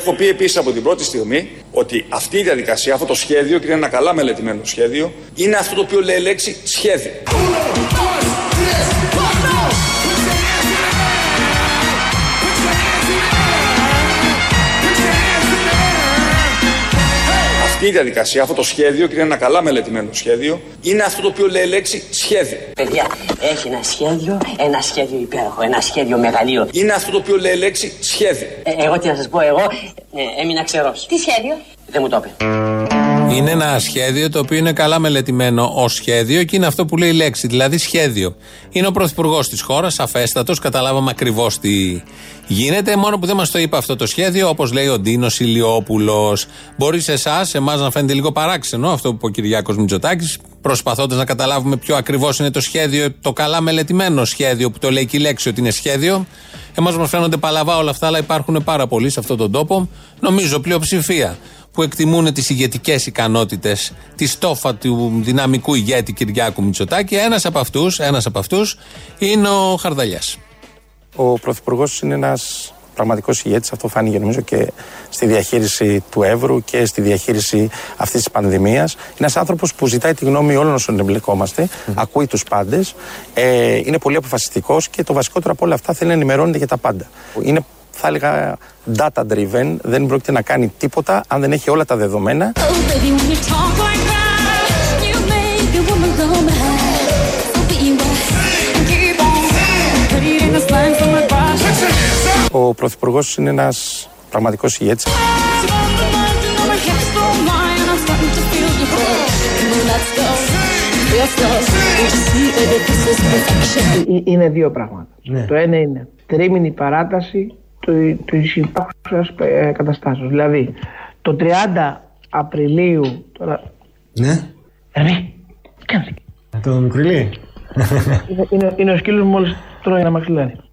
Και έχω πει επίσης από την πρώτη στιγμή ότι αυτή η διαδικασία, αυτό το σχέδιο, και είναι ένα καλά μελετημένο σχέδιο, είναι αυτό το οποίο λέει λέξη σχέδιο. Αυτή η διαδικασία, αυτό το σχέδιο, και είναι ένα καλά μελετημένο σχέδιο, είναι αυτό το οποίο λέει λέξη σχέδιο. Παιδιά, έχει ένα σχέδιο, ένα σχέδιο υπέροχο, ένα σχέδιο μεγαλείο. Είναι αυτό το οποίο λέει λέξη σχέδιο. Ε, εγώ τι να σας πω, εγώ ε, έμεινα ξερός. Τι σχέδιο; Δεν μου το είπε. Είναι ένα σχέδιο το οποίο είναι καλά μελετημένο ως σχέδιο και είναι αυτό που λέει η λέξη, δηλαδή σχέδιο. Είναι ο πρωθυπουργός της χώρας, αφέστατος, καταλάβαμε ακριβώς τι γίνεται. Μόνο που δεν μας το είπε αυτό το σχέδιο, όπως λέει ο Ντίνος Ηλιόπουλος. Μπορείς σε εσάς, εμάς να φαίνεται λίγο παράξενο αυτό που είπε ο Κυριάκος Μητσοτάκης, προσπαθώντας να καταλάβουμε ποιο ακριβώς είναι το σχέδιο, το καλά μελετημένο σχέδιο που το λέει και η λέξη ότι είναι σχέδιο. Εμάς μας φαίνονται παλαβά όλα αυτά, αλλά υπάρχουν πάρα πολλοί σε αυτόν τον τόπο. Νομίζω πλειοψηφία που εκτιμούν τις ηγετικές ικανότητες, της στόφα του δυναμικού ηγέτη Κυριάκου Μητσοτάκη. Ένας από αυτούς ένας από αυτούς είναι ο Χαρδαλιάς. Ο Πρωθυπουργός είναι ένας πραγματικός ηγέτης. Αυτό φάνηκε νομίζω και στη διαχείριση του Εύρου και στη διαχείριση αυτής της πανδημίας. Είναι ένας άνθρωπος που ζητάει τη γνώμη όλων όσων εμπλεκόμαστε, ακούει τους πάντες, ε, είναι πολύ αποφασιστικός και το βασικότερο από όλα αυτά θέλει να ενημερώνεται για τα πάντα. Είναι θα έλεγα data driven, δεν πρόκειται να κάνει τίποτα αν δεν έχει όλα τα δεδομένα. Ο Πρωθυπουργός είναι ένας πραγματικός ηγέτης. Είναι δύο πράγματα. Ναι. Το ένα είναι τρίμηνη παράταση του, του υπάρχουσας ε, καταστάσεως. Δηλαδή, το 30 Απριλίου... Τώρα... Ναι. Ρε, κάνε. Το μικρουλί. είναι, είναι, είναι ο σκύλος μου μόλις τρώει ένα μαξιλάρι.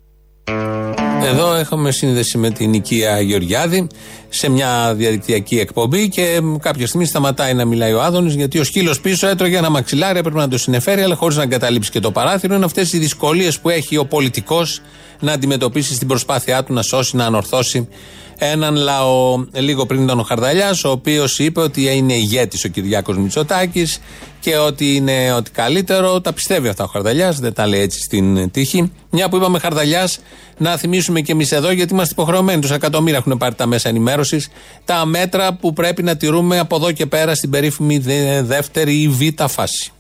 Εδώ έχουμε σύνδεση με την οικία Γεωργιάδη σε μια διαδικτυακή εκπομπή και κάποια στιγμή σταματάει να μιλάει ο Άδωνης γιατί ο σκύλος πίσω έτρωγε ένα μαξιλάρι, έπρεπε να το συνεφέρει, αλλά χωρίς να εγκαταλείψει και το παράθυρο. Είναι αυτές οι δυσκολίες που έχει ο πολιτικός να αντιμετωπίσει στην προσπάθειά του να σώσει, να ανορθώσει έναν λαό. Λίγο πριν ήταν ο Χαρδαλιάς, ο οποίος είπε ότι είναι ηγέτης ο Κυριάκος Μητσοτάκης και ότι είναι ότι καλύτερο. Τα πιστεύει αυτά ο Χαρδαλιάς, δεν τα λέει έτσι στην τύχη. Μια που είπαμε Χαρδαλιάς, να θυμίσουμε και εμείς εδώ, γιατί είμαστε υποχρεωμένοι. Του εκατομμύρια έχουν πάρει τα μέσα ενημέρωσης. Τα μέτρα που πρέπει να τηρούμε από εδώ και πέρα στην περίφημη δεύτερη ή β' φάση.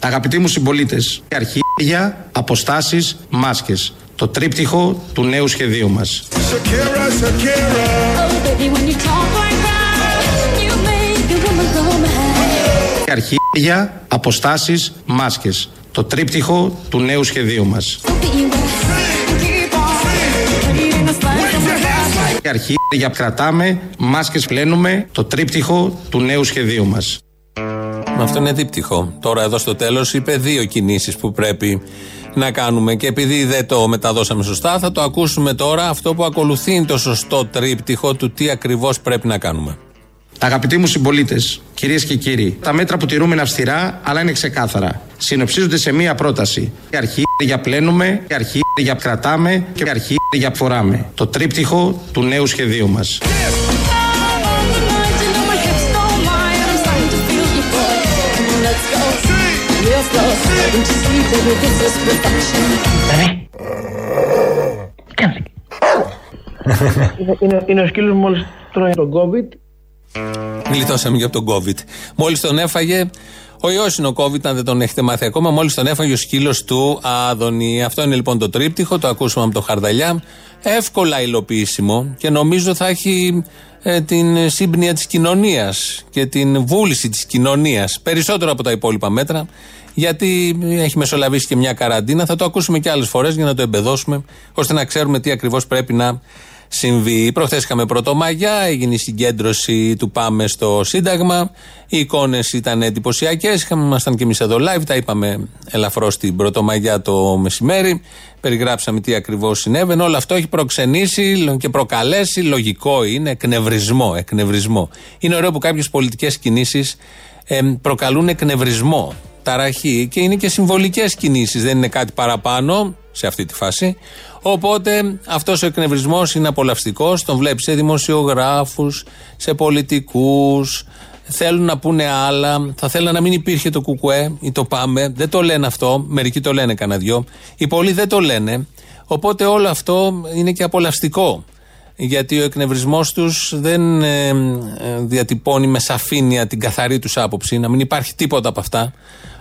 Αγαπητοί μου συμπολίτες, αρχίδια, αποστάσεις, μάσκες το τρίπτυχο του νέου σχεδίου μας. Αρχίδια, αποστάσεις, μάσκες. Το τρίπτυχο του νέου σχεδίου μας. Αρχίδια κρατάμε, μάσκες πλένουμε, το τρίπτυχο του νέου σχεδίου μας. Αυτό είναι δίπτυχο. Τώρα εδώ στο τέλος είπε δύο κινήσεις που πρέπει να κάνουμε. Και επειδή δεν το μεταδώσαμε σωστά, θα το ακούσουμε τώρα. Αυτό που ακολουθεί είναι το σωστό τρίπτυχο του τι ακριβώς πρέπει να κάνουμε. Αγαπητοί μου συμπολίτες, κυρίες και κύριοι, τα μέτρα που τηρούμε είναι αυστηρά, αλλά είναι ξεκάθαρα. Συνοψίζονται σε μία πρόταση. Αρχή για πλένουμε, αρχή για κρατάμε και αρχή για φοράμε. Το τρίπτυχο του νέου σχεδίου μας. είναι, είναι ο σκύλος μου μόλις τρώει τον COVID. Γλιτώσαμε και από τον COVID. Μόλις τον έφαγε, ο ιός είναι ο COVID, αν δεν τον έχετε μάθει ακόμα. Μόλις τον έφαγε ο σκύλος του Άδωνη. Αυτό είναι λοιπόν το τρίπτυχο, το ακούσαμε από το Χαρδαλιά. Εύκολα υλοποιήσιμο και νομίζω θα έχει ε, την σύμπνοια της κοινωνίας και την βούληση της κοινωνίας περισσότερο από τα υπόλοιπα μέτρα γιατί έχει μεσολαβήσει και μια καραντίνα. Θα το ακούσουμε και άλλες φορές για να το εμπεδώσουμε, ώστε να ξέρουμε τι ακριβώς πρέπει να συμβεί. Προχθέ είχαμε Πρωτομαγιά, έγινε η συγκέντρωση του Πάμε στο Σύνταγμα. Οι εικόνες ήταν εντυπωσιακές. Ήμασταν και εμείς εδώ live, τα είπαμε ελαφρώς την Πρωτομαγιά το μεσημέρι. Περιγράψαμε τι ακριβώς συνέβαινε. Όλο αυτό έχει προξενήσει και προκαλέσει, λογικό είναι, εκνευρισμό. εκνευρισμό. Είναι ωραίο που κάποιες πολιτικές κινήσεις προκαλούν εκνευρισμό ταραχή και είναι και συμβολικές κινήσεις. Δεν είναι κάτι παραπάνω σε αυτή τη φάση. Οπότε αυτός ο εκνευρισμός είναι απολαυστικός. Τον βλέπεις σε δημοσιογράφους, σε πολιτικούς. Θέλουν να πούνε άλλα. Θα θέλουν να μην υπήρχε το κουκουέ ή το πάμε. Δεν το λένε αυτό. Μερικοί το λένε κανένα δυο. Οι πολλοί δεν το λένε. Οπότε όλο αυτό είναι και απολαυστικό. Γιατί ο εκνευρισμός τους δεν ε, ε, διατυπώνει με σαφήνεια την καθαρή τους άποψη, να μην υπάρχει τίποτα από αυτά.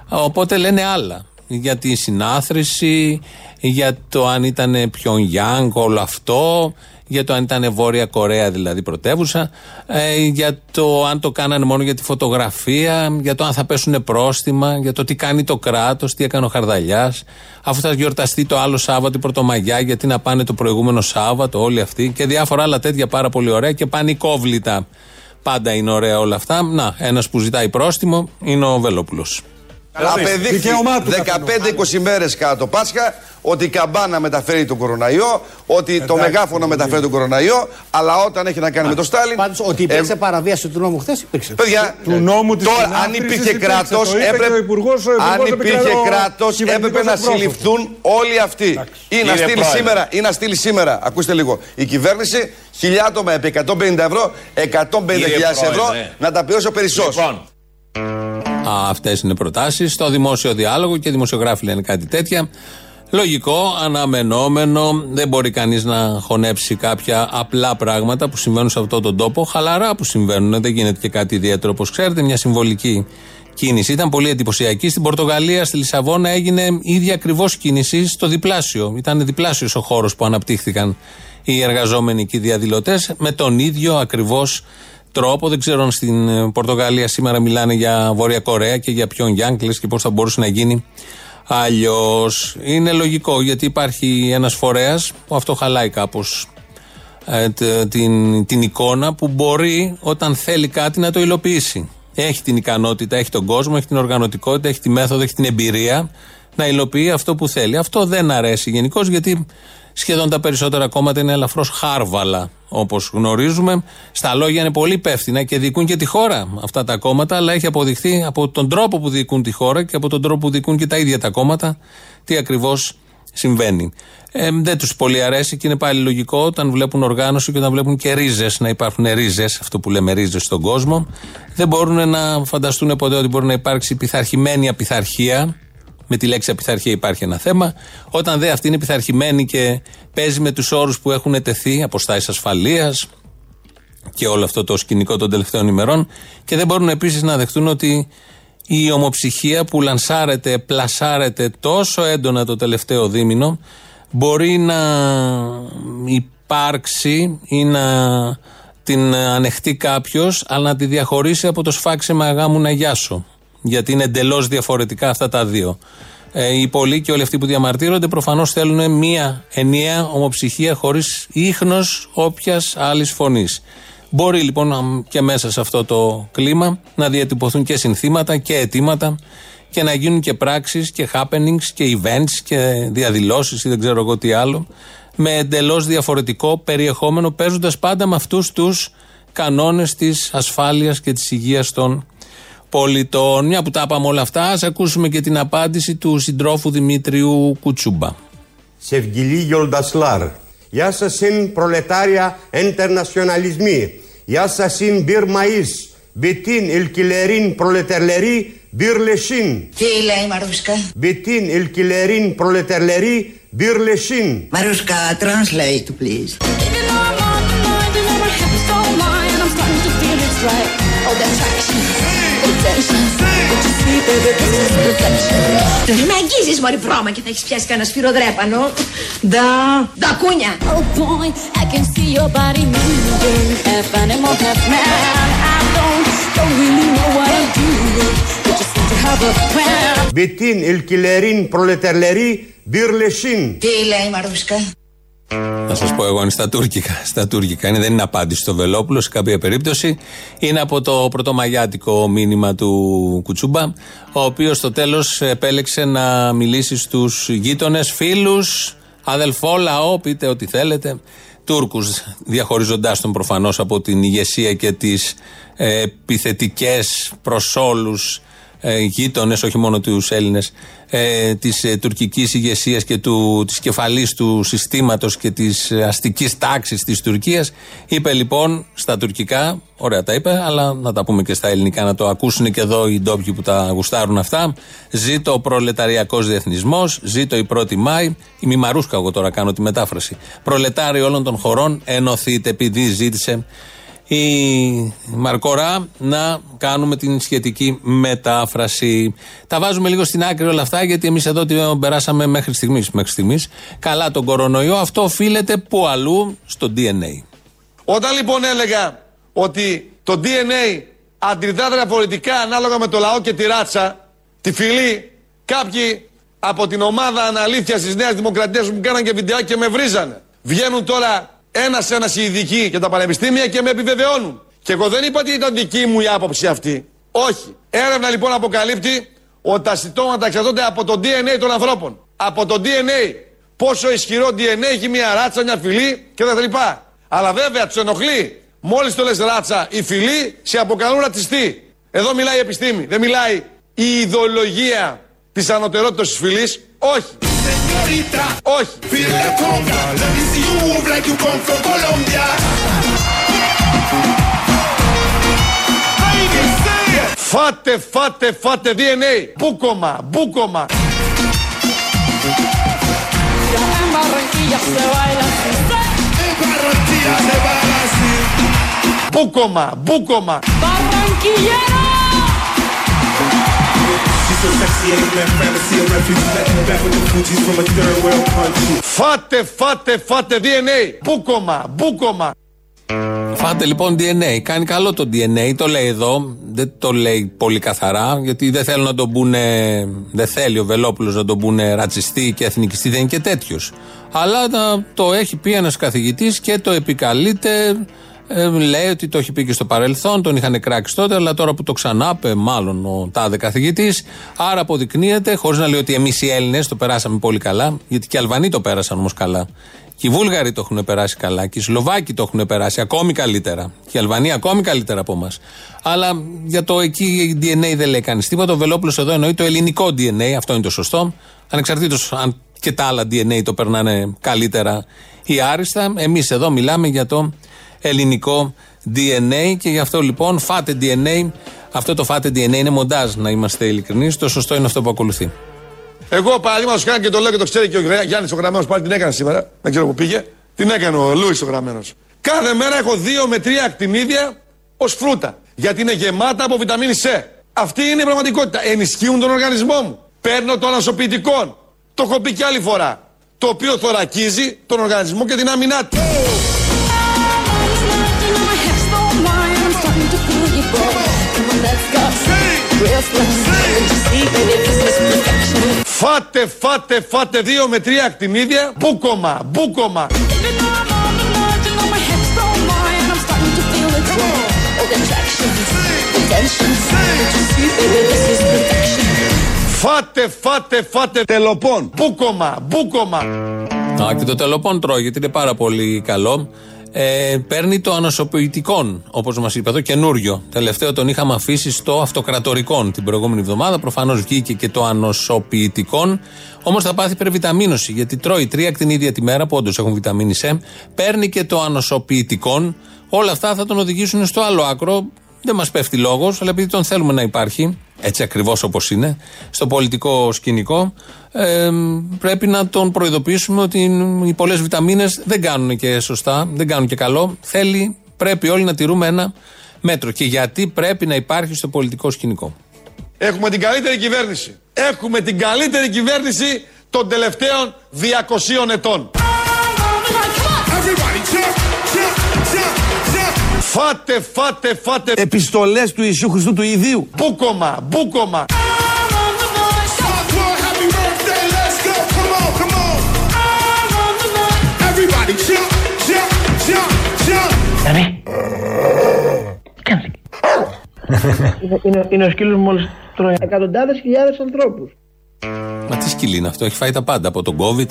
Οπότε λένε άλλα. Για τη συνάθρηση, για το αν ήταν πιο young όλο αυτό, για το αν ήταν Βόρεια Κορέα δηλαδή πρωτεύουσα, ε, για το αν το κάνανε μόνο για τη φωτογραφία, για το αν θα πέσουν πρόστιμα, για το τι κάνει το κράτος, τι έκανε ο Χαρδαλιάς, αφού θα γιορταστεί το άλλο Σάββατο η Πρωτομαγιά, γιατί να πάνε το προηγούμενο Σάββατο, όλοι αυτοί και διάφορα άλλα τέτοια πάρα πολύ ωραία και πάνε κόβλητα. Πάντα είναι ωραία όλα αυτά. Να, ένας που ζητάει πρόστιμο είναι ο Βελόπουλος. Απεδείχθη 15-20 μέρες κάτω Πάσχα ότι η καμπάνα μεταφέρει τον κοροναϊό, ότι το μεγάφωνο μεταφέρει τον κοροναϊό, αλλά όταν έχει να κάνει με τον Στάλιν. Πάντως ότι υπήρξε παραβίαση του νόμου χθες υπήρξε. Παιδιά, του νόμου της τώρα αν υπήρχε κράτος, αν υπήρχε κράτος, έπρεπε να συλληφθούν όλοι αυτοί. Ή να στείλει σήμερα, ή να στείλει σήμερα, ακούστε λίγο, η κυβέρνηση χιλιάτομα επί 150 ευρώ, 150.000 ευρώ να τα πληρώσει ο περισσός. Αυτές είναι προτάσεις στο δημόσιο διάλογο και οι δημοσιογράφοι λένε κάτι τέτοια. Λογικό, αναμενόμενο, δεν μπορεί κανείς να χωνέψει κάποια απλά πράγματα που συμβαίνουν σε αυτόν τον τόπο. Χαλαρά που συμβαίνουν, δεν γίνεται και κάτι ιδιαίτερο όπως ξέρετε, μια συμβολική κίνηση. Ήταν πολύ εντυπωσιακή. Στην Πορτογαλία, στη Λισαβόνα, έγινε ίδια ακριβώς κίνηση στο διπλάσιο. Ήταν διπλάσιος ο χώρος που αναπτύχθηκαν οι εργαζόμενοι και οι διαδηλωτές με τον ίδιο ακριβώς τρόπο. Δεν ξέρω αν στην ε, Πορτογαλία σήμερα μιλάνε για Βόρεια Κορέα και για ποιον Γιάνκλε και πώς θα μπορούσε να γίνει αλλιώς. Είναι λογικό γιατί υπάρχει ένας φορέας που αυτό χαλάει κάπως ε, την, την εικόνα που μπορεί όταν θέλει κάτι να το υλοποιήσει. Έχει την ικανότητα, έχει τον κόσμο, έχει την οργανωτικότητα, έχει τη μέθοδο, έχει την εμπειρία να υλοποιεί αυτό που θέλει. Αυτό δεν αρέσει γενικώς γιατί σχεδόν τα περισσότερα κόμματα είναι ελαφρώς χάρβαλα. Όπως γνωρίζουμε, στα λόγια είναι πολύ υπεύθυνα και διοικούν και τη χώρα αυτά τα κόμματα, αλλά έχει αποδειχθεί από τον τρόπο που διοικούν τη χώρα και από τον τρόπο που διοικούν και τα ίδια τα κόμματα τι ακριβώς συμβαίνει. Ε, δεν τους πολύ αρέσει και είναι πάλι λογικό όταν βλέπουν οργάνωση και όταν βλέπουν και ρίζες, να υπάρχουν ρίζες, αυτό που λέμε ρίζες στον κόσμο. Δεν μπορούν να φανταστούν ποτέ ότι μπορεί να υπάρξει πειθαρχημένη απειθαρχία με τη λέξη απειθαρχία υπάρχει ένα θέμα. Όταν δε αυτή είναι πειθαρχημένη και παίζει με τους όρους που έχουν τεθεί, αποστάσεις ασφαλείας και όλο αυτό το σκηνικό των τελευταίων ημερών, και δεν μπορούν επίσης να δεχτούν ότι η ομοψυχία που λανσάρεται, πλασάρεται τόσο έντονα το τελευταίο δίμηνο μπορεί να υπάρξει ή να την ανεχτεί κάποιος, αλλά να τη διαχωρίσει από το σφάξε με αγάμου να γιάσω γιατί είναι εντελώς διαφορετικά αυτά τα δύο. Ε, οι πολλοί και όλοι αυτοί που διαμαρτύρονται προφανώς θέλουν μία ενιαία ομοψυχία χωρίς ίχνος όποιας άλλης φωνής. Μπορεί λοιπόν και μέσα σε αυτό το κλίμα να διατυπωθούν και συνθήματα και αιτήματα και να γίνουν και πράξεις και happenings και events και διαδηλώσεις ή δεν ξέρω εγώ τι άλλο με εντελώς διαφορετικό περιεχόμενο παίζοντας πάντα με αυτούς τους κανόνες της ασφάλειας και της υγείας των πολιτών. Μια που τα είπαμε όλα αυτά, ας ακούσουμε και την απάντηση του συντρόφου Δημήτριου Κουτσούμπα. Sevgili yoldaşlar. Yaşasın proletarya enternasyonalizmi. Yaşasın bir Mayıs. Bütün ülkelerin proleterleri birleşin. Τι λέει Μαρούσκα; Bütün ülkelerin proleterleri birleşin. Μαρούσκα, translate please. Oh, that's action. Με αγγίζεις μωρή βρώμα και θα έχεις πιάσει κανένα σφυροδρέπανο. Ντα, ντα κούνια. Oh boy, I can see your body moving. Half animal, half man I don't, don't really know what I'm doing. But just seem to have a plan Μπιτίν, ηλκυλερίν, προλετερλερί, μπυρλεσίν Τι λέει Μαρούσκα; Θα σας πω εγώ, είναι στα τουρκικά. Στα τουρκικά είναι, δεν είναι απάντηση στο Βελόπουλο σε κάποια περίπτωση. Είναι από το πρωτομαγιάτικο μήνυμα του Κουτσούμπα, ο οποίος στο τέλος επέλεξε να μιλήσει στους γείτονες, φίλους, αδελφό, λαό, πείτε ό,τι θέλετε, Τούρκους, διαχωριζοντάς τον προφανώς από την ηγεσία και τις ε, επιθετικές προς όλους ε, γείτονες, όχι μόνο τους Έλληνες, ε, της ε, τουρκικής ηγεσίας και της κεφαλής του συστήματος και της αστικής τάξης της Τουρκίας. Είπε λοιπόν στα τουρκικά, ωραία τα είπε, αλλά να τα πούμε και στα ελληνικά, να το ακούσουν και εδώ οι ντόπιοι που τα γουστάρουν αυτά. Ζήτω ο προλεταριακός διεθνισμός, ζήτω η 1η Μάη. Η Μημαρούσκα, εγώ τώρα κάνω τη μετάφραση. Προλετάρι όλων των χωρών, ενωθείτε, επειδή ζήτησε η Μαρκορά να κάνουμε την σχετική μετάφραση. Τα βάζουμε λίγο στην άκρη όλα αυτά γιατί εμείς εδώ την περάσαμε μέχρι στιγμής. Μέχρι στιγμής. Καλά τον κορονοϊό, αυτό οφείλεται που αλλού στο DNA. Όταν λοιπόν έλεγα ότι το DNA αντιδρά διαφορετικά ανάλογα με το λαό και τη ράτσα, τη φυλή, κάποιοι από την ομάδα αναλήθειας της Νέας Δημοκρατίας που μου κάναν και βιντεάκι και με βρίζανε. Βγαίνουν τώρα ένα-ένα οι ειδικοί και τα πανεπιστήμια και με επιβεβαιώνουν. Και εγώ δεν είπα ότι ήταν δική μου η άποψη αυτή. Όχι. Έρευνα λοιπόν αποκαλύπτει ότι τα συμπτώματα εξαρτώνται από το DNA των ανθρώπων. Από το DNA. Πόσο ισχυρό DNA έχει μια ράτσα, μια φυλή κτλ. Αλλά βέβαια τους ενοχλεί. Μόλις το λες ράτσα ή φυλή, σε αποκαλούν ρατσιστή. Εδώ μιλάει η επιστήμη. Δεν μιλάει η ιδεολογία της ανωτερότητας της φυλής. Όχι. señorita. Hoy, feel the conga. Let me see you move like you come from Colombia. Fate, fate, fate bien, eh. Bucoma, bucoma. En Barranquilla se baila así. En Barranquilla se baila así. Bucoma, bucoma. Barranquillero. Όχι. Φάτε, φάτε, φάτε DNA. Μπούκομα, μπούκομα. Μπούκομα, μπούκομα. Φάτε, φάτε, φάτε DNA. Μπούκομα, μπούκομα. Φάτε λοιπόν DNA. Κάνει καλό το DNA, το λέει εδώ. Δεν το λέει πολύ καθαρά, γιατί δεν θέλουν να τον πούνε. Δεν θέλει ο Βελόπουλος να τον πούνε ρατσιστή και εθνικιστή, δεν είναι και τέτοιος. Αλλά το έχει πει ένας καθηγητής και το επικαλείται ε, λέει ότι το έχει πει και στο παρελθόν, τον είχαν κράξει τότε, αλλά τώρα που το ξανάπε, μάλλον ο τάδε καθηγητής. Άρα αποδεικνύεται, χωρίς να λέει ότι εμείς οι Έλληνες το περάσαμε πολύ καλά, γιατί και οι Αλβανοί το πέρασαν όμως καλά. Και οι Βούλγαροι το έχουν περάσει καλά. Και οι Σλοβάκοι το έχουν περάσει ακόμη καλύτερα. Και οι Αλβανοί ακόμη καλύτερα από εμάς. Αλλά για το εκεί η DNA δεν λέει κανείς τίποτα. Ο Βελόπουλος εδώ εννοεί το ελληνικό DNA, αυτό είναι το σωστό. Ανεξαρτήτως αν και τα άλλα DNA το περνάνε καλύτερα ή άριστα. Εμείς εδώ μιλάμε για το ελληνικό DNA και γι' αυτό λοιπόν φάτε DNA. Αυτό το φάτε DNA είναι μοντάζ, να είμαστε ειλικρινείς. Το σωστό είναι αυτό που ακολουθεί. Εγώ παραδείγματο χάρη και το λέω και το ξέρει και ο Γιάννης ο Γραμμένος πάλι την έκανε σήμερα. Δεν ξέρω που πήγε. Την έκανε ο Λούις ο Γραμμένος. Κάθε μέρα έχω δύο με τρία ακτινίδια ως φρούτα. Γιατί είναι γεμάτα από βιταμίνη C. Αυτή είναι η πραγματικότητα. Ενισχύουν τον οργανισμό μου. Παίρνω το ανασωπητικό. Το έχω πει και άλλη φορά. Το οποίο θωρακίζει τον οργανισμό και την άμυνά του. Φάτε, φάτε, φάτε δύο με τρία ακτινίδια. Μπούκομα, μπούκομα. Φάτε, φάτε, φάτε τελοπών. Μπούκομα, μπούκομα. Α, και το τελοπών τρώει γιατί είναι πάρα πολύ καλό ε, παίρνει το ανοσοποιητικό, όπως μας είπε εδώ, καινούριο. Τελευταίο τον είχαμε αφήσει στο αυτοκρατορικό την προηγούμενη εβδομάδα. Προφανώς βγήκε και το ανοσοποιητικό. Όμως θα πάθει υπερβιταμίνωση, γιατί τρώει τρία ακτινίδια τη μέρα που όντως έχουν βιταμίνη C. Παίρνει και το ανοσοποιητικό. Όλα αυτά θα τον οδηγήσουν στο άλλο άκρο. Δεν μας πέφτει λόγος, αλλά επειδή τον θέλουμε να υπάρχει, έτσι ακριβώς όπως είναι, στο πολιτικό σκηνικό, ε, πρέπει να τον προειδοποιήσουμε ότι οι πολλές βιταμίνες δεν κάνουν και σωστά, δεν κάνουν και καλό. Θέλει, πρέπει όλοι να τηρούμε ένα μέτρο. Και γιατί πρέπει να υπάρχει στο πολιτικό σκηνικό. Έχουμε την καλύτερη κυβέρνηση. Έχουμε την καλύτερη κυβέρνηση των τελευταίων 200 ετών. Φάτε, φάτε, φάτε. Επιστολές του Ιησού Χριστού του Ιδίου. Μπούκομα, μπούκομα είναι, είναι, είναι ο σκύλος μου μόλις τρώει εκατοντάδες χιλιάδες ανθρώπους. Μα τι σκυλί είναι αυτό, έχει φάει τα πάντα από τον COVID,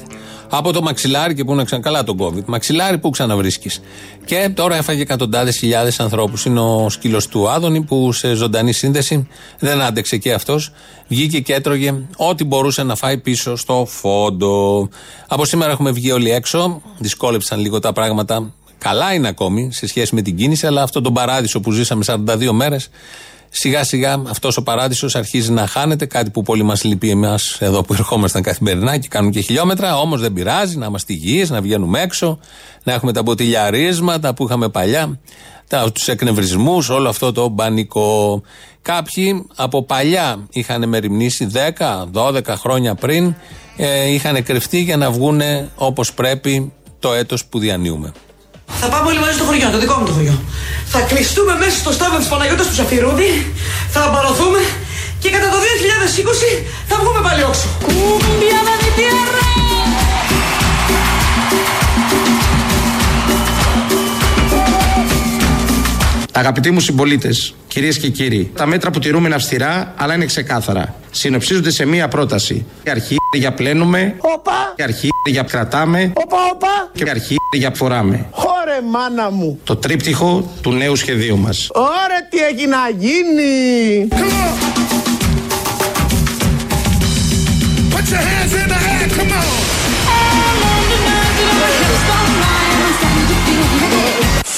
από το μαξιλάρι και που να ξανακαλά τον COVID. Μαξιλάρι που ξαναβρίσκεις. Και τώρα έφαγε εκατοντάδες χιλιάδες ανθρώπους. Είναι ο σκύλος του Άδωνη που σε ζωντανή σύνδεση δεν άντεξε και αυτός. Βγήκε και έτρωγε ό,τι μπορούσε να φάει πίσω στο φόντο. Από σήμερα έχουμε βγει όλοι έξω. Δυσκόλεψαν λίγο τα πράγματα. Καλά είναι ακόμη σε σχέση με την κίνηση, αλλά αυτό τον παράδεισο που ζήσαμε 42 μέρες Σιγά σιγά αυτός ο παράδεισος αρχίζει να χάνεται, κάτι που πολύ μας λυπεί εμάς εδώ που ερχόμασταν καθημερινά και κάνουμε και χιλιόμετρα. Όμως δεν πειράζει να είμαστε υγιείς, να βγαίνουμε έξω, να έχουμε τα μποτιλιαρίσματα που είχαμε παλιά, τους εκνευρισμούς, όλο αυτό το πανικό. Κάποιοι από παλιά είχαν μεριμνήσει 10, 12 χρόνια πριν, ε, είχαν κρυφτεί για να βγουν όπως πρέπει το έτος που διανύουμε. Θα πάμε όλοι μαζί στο χωριό, το δικό μου το χωριό. Θα κλειστούμε μέσα στο στάβλο της Παναγιώτας του Σαφυρούδη, θα απαρωθούμε και κατά το 2020 θα βγούμε πάλι όξω. Αγαπητοί μου συμπολίτες, κυρίες και κύριοι, τα μέτρα που τηρούμε είναι αυστηρά, αλλά είναι ξεκάθαρα. Συνοψίζονται σε μία πρόταση. Η αρχή για πλένουμε, Οπα. η αρχή για κρατάμε, Οπα, οπα. και η αρχή για φοράμε. Ωρε μάνα μου. Το τρίπτυχο του νέου σχεδίου μας. Ωρε τι έχει να γίνει.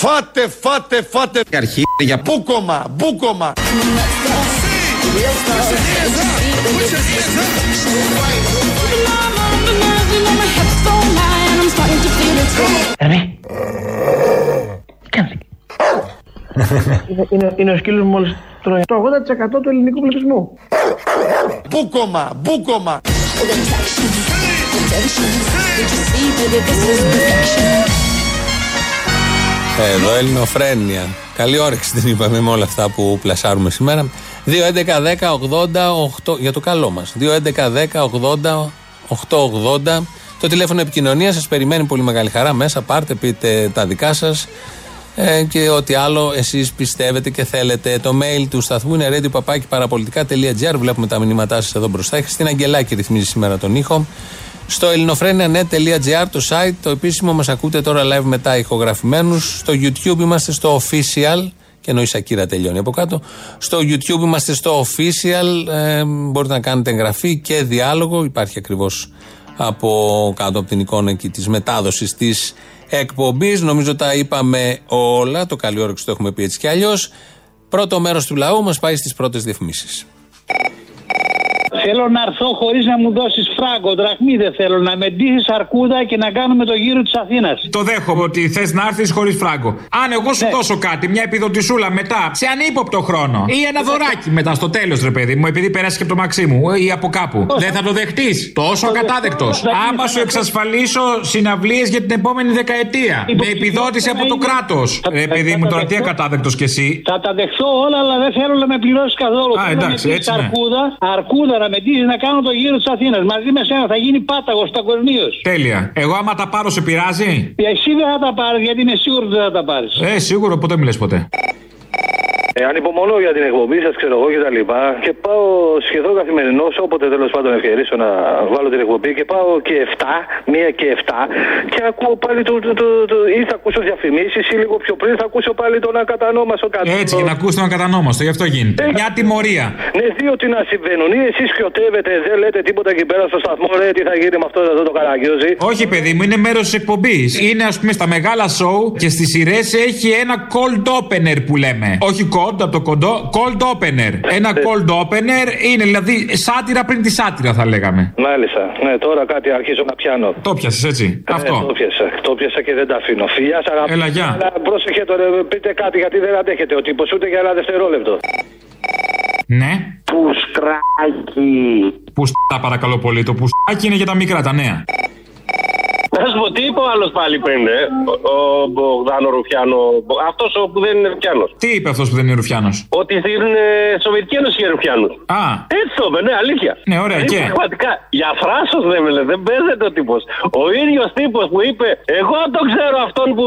Φάτε, φάτε, φάτε. Η αρχή για Μπούκομα, μπούκομα. Ρε. Κάνε. είναι, είναι, είναι ο σκύλος μου μόλις τρώει το 80% του ελληνικού πληθυσμού. Μπούκομα, μπούκομα. Εδώ Ελληνοφρένεια. Καλή όρεξη την είπαμε με όλα αυτά που πλασάρουμε σήμερα. 2, 11, 10, 80, 8, για το καλό μας. 2, 11, 10, 80, 8, 80. Το τηλέφωνο επικοινωνίας σας περιμένει πολύ μεγάλη χαρά μέσα. Πάρτε, πείτε τα δικά σας ε, και ό,τι άλλο εσείς πιστεύετε και θέλετε. Το mail του σταθμού είναι radio.papaki.parapolitica.gr. Βλέπουμε τα μηνύματά σας εδώ μπροστά. Η Χριστίνα Αγγελάκη ρυθμίζει σήμερα τον ήχο. Στο ελληνοφρένια.net.gr το site, το επίσημο μας ακούτε τώρα live μετά ηχογραφημένους. Στο YouTube είμαστε στο official. Και ενώ η Σακύρα τελειώνει από κάτω. Στο YouTube είμαστε στο official. Ε, μπορείτε να κάνετε εγγραφή και διάλογο. Υπάρχει ακριβώς από κάτω από την εικόνα εκεί της μετάδοσης της εκπομπής. Νομίζω τα είπαμε όλα. Το καλή όρεξη το έχουμε πει έτσι κι αλλιώς. Πρώτο μέρος του λαού μας πάει στις πρώτες διαφημίσεις. Θέλω να έρθω χωρίς να μου δώσεις φράγκο, δραχμή δεν θέλω. Να με ντύσεις αρκούδα και να κάνουμε το γύρο της Αθήνας. Το δέχομαι ότι θες να έρθεις χωρίς φράγκο. Αν εγώ σου Ναι. δώσω κάτι, μια επιδοτησούλα μετά, σε ανύποπτο χρόνο. Ή ένα δωράκι μετά στο τέλος, ρε παιδί μου, επειδή περάσεις και από το μαξί μου ή από κάπου. Δεν θα το δεχτείς. Τόσο ακατάδεκτος. Άμα σου εξασφαλίσω συναυλίες για την επόμενη δεκαετία. Με επιδότηση από το κράτος. Ρε παιδί μου, τώρα τι ακατάδεκτος κι εσύ. Θα τα δεχθώ όλα, αλλά δεν θέλω να με πληρώσεις καθόλου. Α, Θέλω να με εντάξει, ντύσεις έτσι ναι. αρκούδα, αρκούδα να με ντύσεις να κάνω το γύρο της Αθήνας. Μαζί με σένα θα γίνει πάταγος παγκοσμίως. Τέλεια. Εγώ άμα τα πάρω, σε πειράζει; Εσύ δεν θα τα πάρεις γιατί είμαι σίγουρος ότι δεν θα τα πάρεις. Ε, σίγουρο, ποτέ μιλέ ποτέ. Ε, ανυπομονώ για την εκπομπή σας, ξέρω εγώ και τα λοιπά. Και πάω σχεδόν καθημερινό, όποτε τέλος πάντων ευκαιρίσω να βάλω την εκπομπή και πάω και 7, μία και 7 και ακούω πάλι το. το, το, το ή θα ακούσω διαφημίσεις ή λίγο πιο πριν θα ακούσω πάλι τον ακατανόμαστο κάτω. Έτσι, για να ακούσει τον ακατανόμαστο, γι' αυτό γίνεται. Μια τιμωρία. Ναι, δύο τι να συμβαίνουν. Ή εσείς χιωτεύετε, δεν λέτε τίποτα εκεί πέρα στο σταθμό, ρε, τι θα γίνει με αυτό εδώ το καραγκιόζι. Όχι, παιδί μου, είναι μέρος της εκπομπής. Είναι, ας πούμε, στα μεγάλα show και στις σειρές έχει ένα cold opener που λέμε. Όχι cold από το κοντό, cold opener. Ένα cold opener είναι δηλαδή σάτυρα πριν τη σάτυρα, θα λέγαμε. Μάλιστα. Ναι, τώρα κάτι αρχίζω να πιάνω. Το πιασε, έτσι; Ε, Αυτό. το πιάσα. Το πιάσα και δεν τα αφήνω. Φιλιά, σ' αγαπώ. Έλα, γεια. Αλλά πρόσεχε τώρα, πείτε κάτι γιατί δεν αντέχετε ο τύπος ούτε για ένα δευτερόλεπτο. Ναι. Πουστράκι. Πουστά, παρακαλώ πολύ. Το πουστάκι είναι για τα μικρά, τα νέα. Να σου πω, τι είπε ο άλλος πάλι πριν, ε, ο Μπογδάνο Ρουφιάνο. Αυτός που δεν είναι Ρουφιάνος. Τι είπε αυτός που δεν είναι Ρουφιάνος; Ότι στην ε, Σοβιετική Ένωση είχε Ρουφιάνους. Α. Έτσι το είπε, ναι, αλήθεια. Ναι, ωραία, Δηλαδή, και; Πραγματικά, για φράσος δεν με δεν παίζεται ο τύπος. Ο ίδιος τύπος που είπε, Εγώ τον ξέρω αυτόν που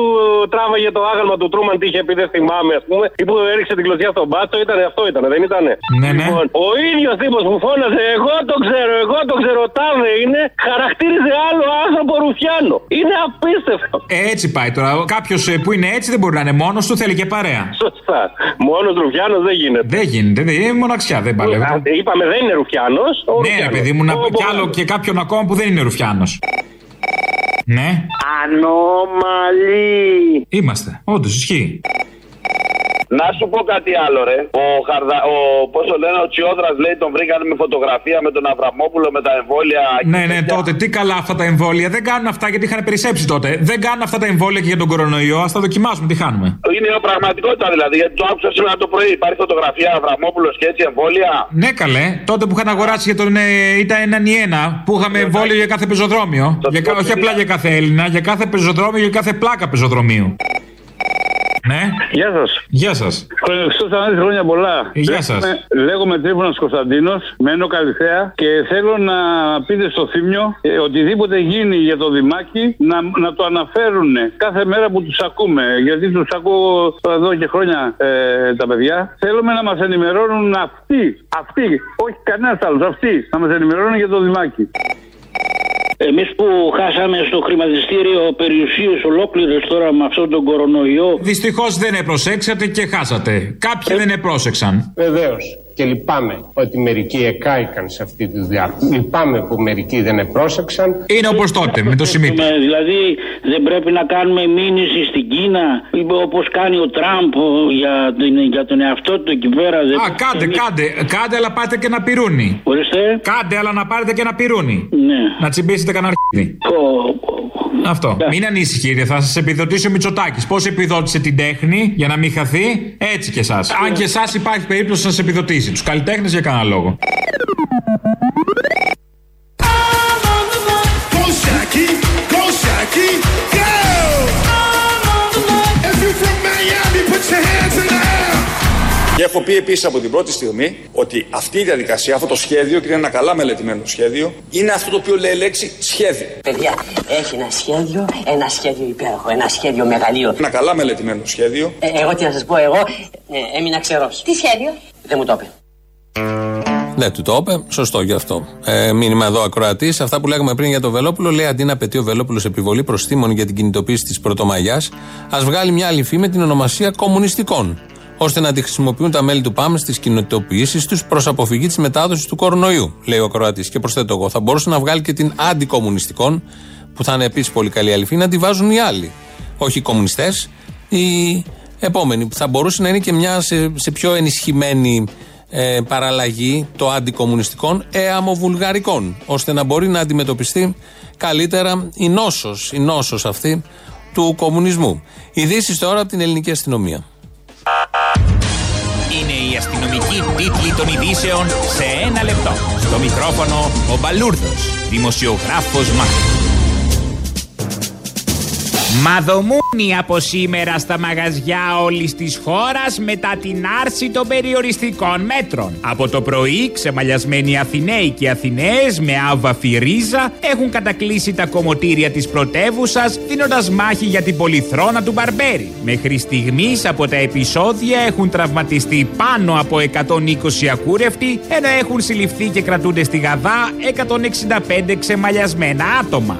τράβαγε το άγαλμα του Τρούμαν, τι είχε πει, δεν θυμάμαι, ας πούμε, ή που έριξε την κλωσιά στον μπάτσο, ήταν αυτό, ήταν, δεν ήταν. Ναι, ναι. Λοιπόν, ο ίδιος τύπος που φώναζε, Εγώ τον ξέρω, εγώ τον ξέρω, τάδε είναι, χαρακτήριζε άλλο άνθρωπο Ρουφιάνο. Είναι απίστευτο. Ε, έτσι πάει τώρα. Κάποιος που είναι έτσι δεν μπορεί να είναι μόνος του, θέλει και παρέα. Σωστά. Μόνος Ρουφιάνος δεν γίνεται. Δεν γίνεται, δεν είναι μοναξιά, δεν παλεύει. Α, Είπαμε δεν είναι Ρουφιάνος. Ναι, ρε παιδί μου, να πω κι άλλο και κάποιον ακόμα που δεν είναι Ρουφιάνος. Ναι. Ανώμαλοι. Είμαστε. Όντως ισχύει. Να σου πω κάτι άλλο, ρε. Ο, Χαρδα... ο πόσο λένε, ο Τσιόδρας λέει τον βρήκαν με φωτογραφία με τον Αβραμόπουλο με τα εμβόλια. Ναι, ναι, τότε τι καλά αυτά τα εμβόλια. Δεν κάνουν αυτά γιατί είχαν περισσέψει τότε. Δεν κάνουν αυτά τα εμβόλια και για τον κορονοϊό. Α τα δοκιμάσουμε, τι χάνουμε. Είναι η πραγματικότητα δηλαδή. Γιατί το άκουσα σήμερα το πρωί. Υπάρχει φωτογραφία Αβραμόπουλος και έτσι εμβόλια. Ναι, καλέ. Τότε που είχαν αγοράσει για τον. Ε, ήταν έναν ή ένα που είχαμε εμβόλιο για κάθε πεζοδρόμιο. Για, κα- όχι απλά για κάθε Έλληνα, για κάθε πεζοδρόμιο, για κάθε πλάκα πεζοδρομίου. Ναι. Γεια σας. Γεια σας. Χριστό Ανάδη, χρόνια πολλά. Γεια σας. Λέγομαι- Λέγομαι Τρίφωνα Κωνσταντίνος, μένω Καλυθέα και θέλω να πείτε στο Θήμιο ε, οτιδήποτε γίνει για το Δημάκι να, να το αναφέρουν κάθε μέρα που τους ακούμε. Γιατί τους ακούω εδώ και χρόνια ε, τα παιδιά. Θέλουμε να μας ενημερώνουν αυτοί, αυτοί, όχι κανένας άλλος, αυτοί, να μας ενημερώνουν για το Δημάκι. Εμείς που χάσαμε στο χρηματιστήριο περιουσίε ολόκληρες τώρα με αυτόν τον κορονοϊό. Δυστυχώς δεν προσέξατε και χάσατε. Κάποιοι δεν επρόσεξαν. Βεβαίως. Και λυπάμαι ότι μερικοί εκάηκαν σε αυτή τη δουλειά. Λυπάμαι που μερικοί δεν επρόσεξαν. Είναι όπως τότε με το Σιμίτη. Ε, Δηλαδή δεν πρέπει να κάνουμε μήνυση στην Κίνα όπως κάνει ο Τραμπ ο, για, την- για τον εαυτό του εκεί πέρα. Δεν Α, κάντε, κάντε, κάντε, αλλά πάτε και ένα πυρούνι. Ορίστε. Κάντε, αλλά να πάρετε και ένα πυρούνι. Ναι. Να τσιμπήσετε κανένα αρχίδι. Αυτό. Μην ανησυχείτε, θα σας επιδοτήσει ο Μητσοτάκης. Πώς επιδότησε την τέχνη για να μην χαθεί, έτσι και εσάς. Αν και εσάς υπάρχει περίπτωση να σας επιδοτήσει. Τους καλλιτέχνες για κανένα λόγο. Go Shaggy, go Shaggy, go! If you from Miami, put your hands in the air. Και έχω πει επίσης από την πρώτη στιγμή ότι αυτή η διαδικασία, αυτό το σχέδιο, και είναι ένα καλά μελετημένο σχέδιο, είναι αυτό το οποίο λέει λέξη σχέδιο. Παιδιά, έχει ένα σχέδιο, ένα σχέδιο υπέροχο, ένα σχέδιο μεγαλείο. Ένα καλά μελετημένο σχέδιο. Ε, εγώ τι να σας πω, εγώ ε, έμεινα ξερός. Τι σχέδιο; Δεν μου το είπε. Δεν του το είπε, σωστό γι' αυτό. Ε, μήνυμα εδώ ακροατής. Αυτά που λέγαμε πριν για το Βελόπουλο, λέει αντί να απαιτεί ο Βελόπουλος επιβολή προστήμων για την κινητοποίηση της Πρωτομαγιάς, ας βγάλει μια άλλη φήμη με την ονομασία κομμουνιστικών. ώστε να τη χρησιμοποιούν τα μέλη του ΠΑΜ στις κινητοποιήσεις τους προς αποφυγή της μετάδοσης του κορονοϊού, λέει ο ακροατής. Και προσθέτω εγώ, θα μπορούσε να βγάλει και την αντικομμουνιστικών, που θα είναι επίσης πολύ καλή αληθή, να τη βάζουν οι άλλοι. Όχι οι κομμουνιστές, οι επόμενοι, που θα μπορούσε να είναι και μια σε, σε πιο ενισχυμένη ε, παραλλαγή το αντικομμουνιστικών εαμοβουλγαρικών, ώστε να μπορεί να αντιμετωπιστεί καλύτερα η νόσος, η νόσος αυτή του κομμουνισμού. Ειδήσεις τώρα από την ελληνική αστυνομία. Είναι η αστυνομική τίτλη των ειδήσεων σε ένα λεπτό. Στο μικρόφωνο ο Μπαλούρδος, δημοσιογράφος Μάρκος. Μαδομούνι από σήμερα στα μαγαζιά όλης της χώρας μετά την άρση των περιοριστικών μέτρων. Από το πρωί, ξεμαλιασμένοι Αθηναίοι και Αθηναίες με άβαφη ρίζα έχουν κατακλείσει τα κομμωτήρια της πρωτεύουσας, δίνοντας μάχη για την πολυθρόνα του Μπαρμπέρι. Μέχρι στιγμής από τα επεισόδια έχουν τραυματιστεί πάνω από 120 ακούρευτοι, ενώ έχουν συλληφθεί και κρατούνται στη Γαδά 165 ξεμαλιασμένα άτομα.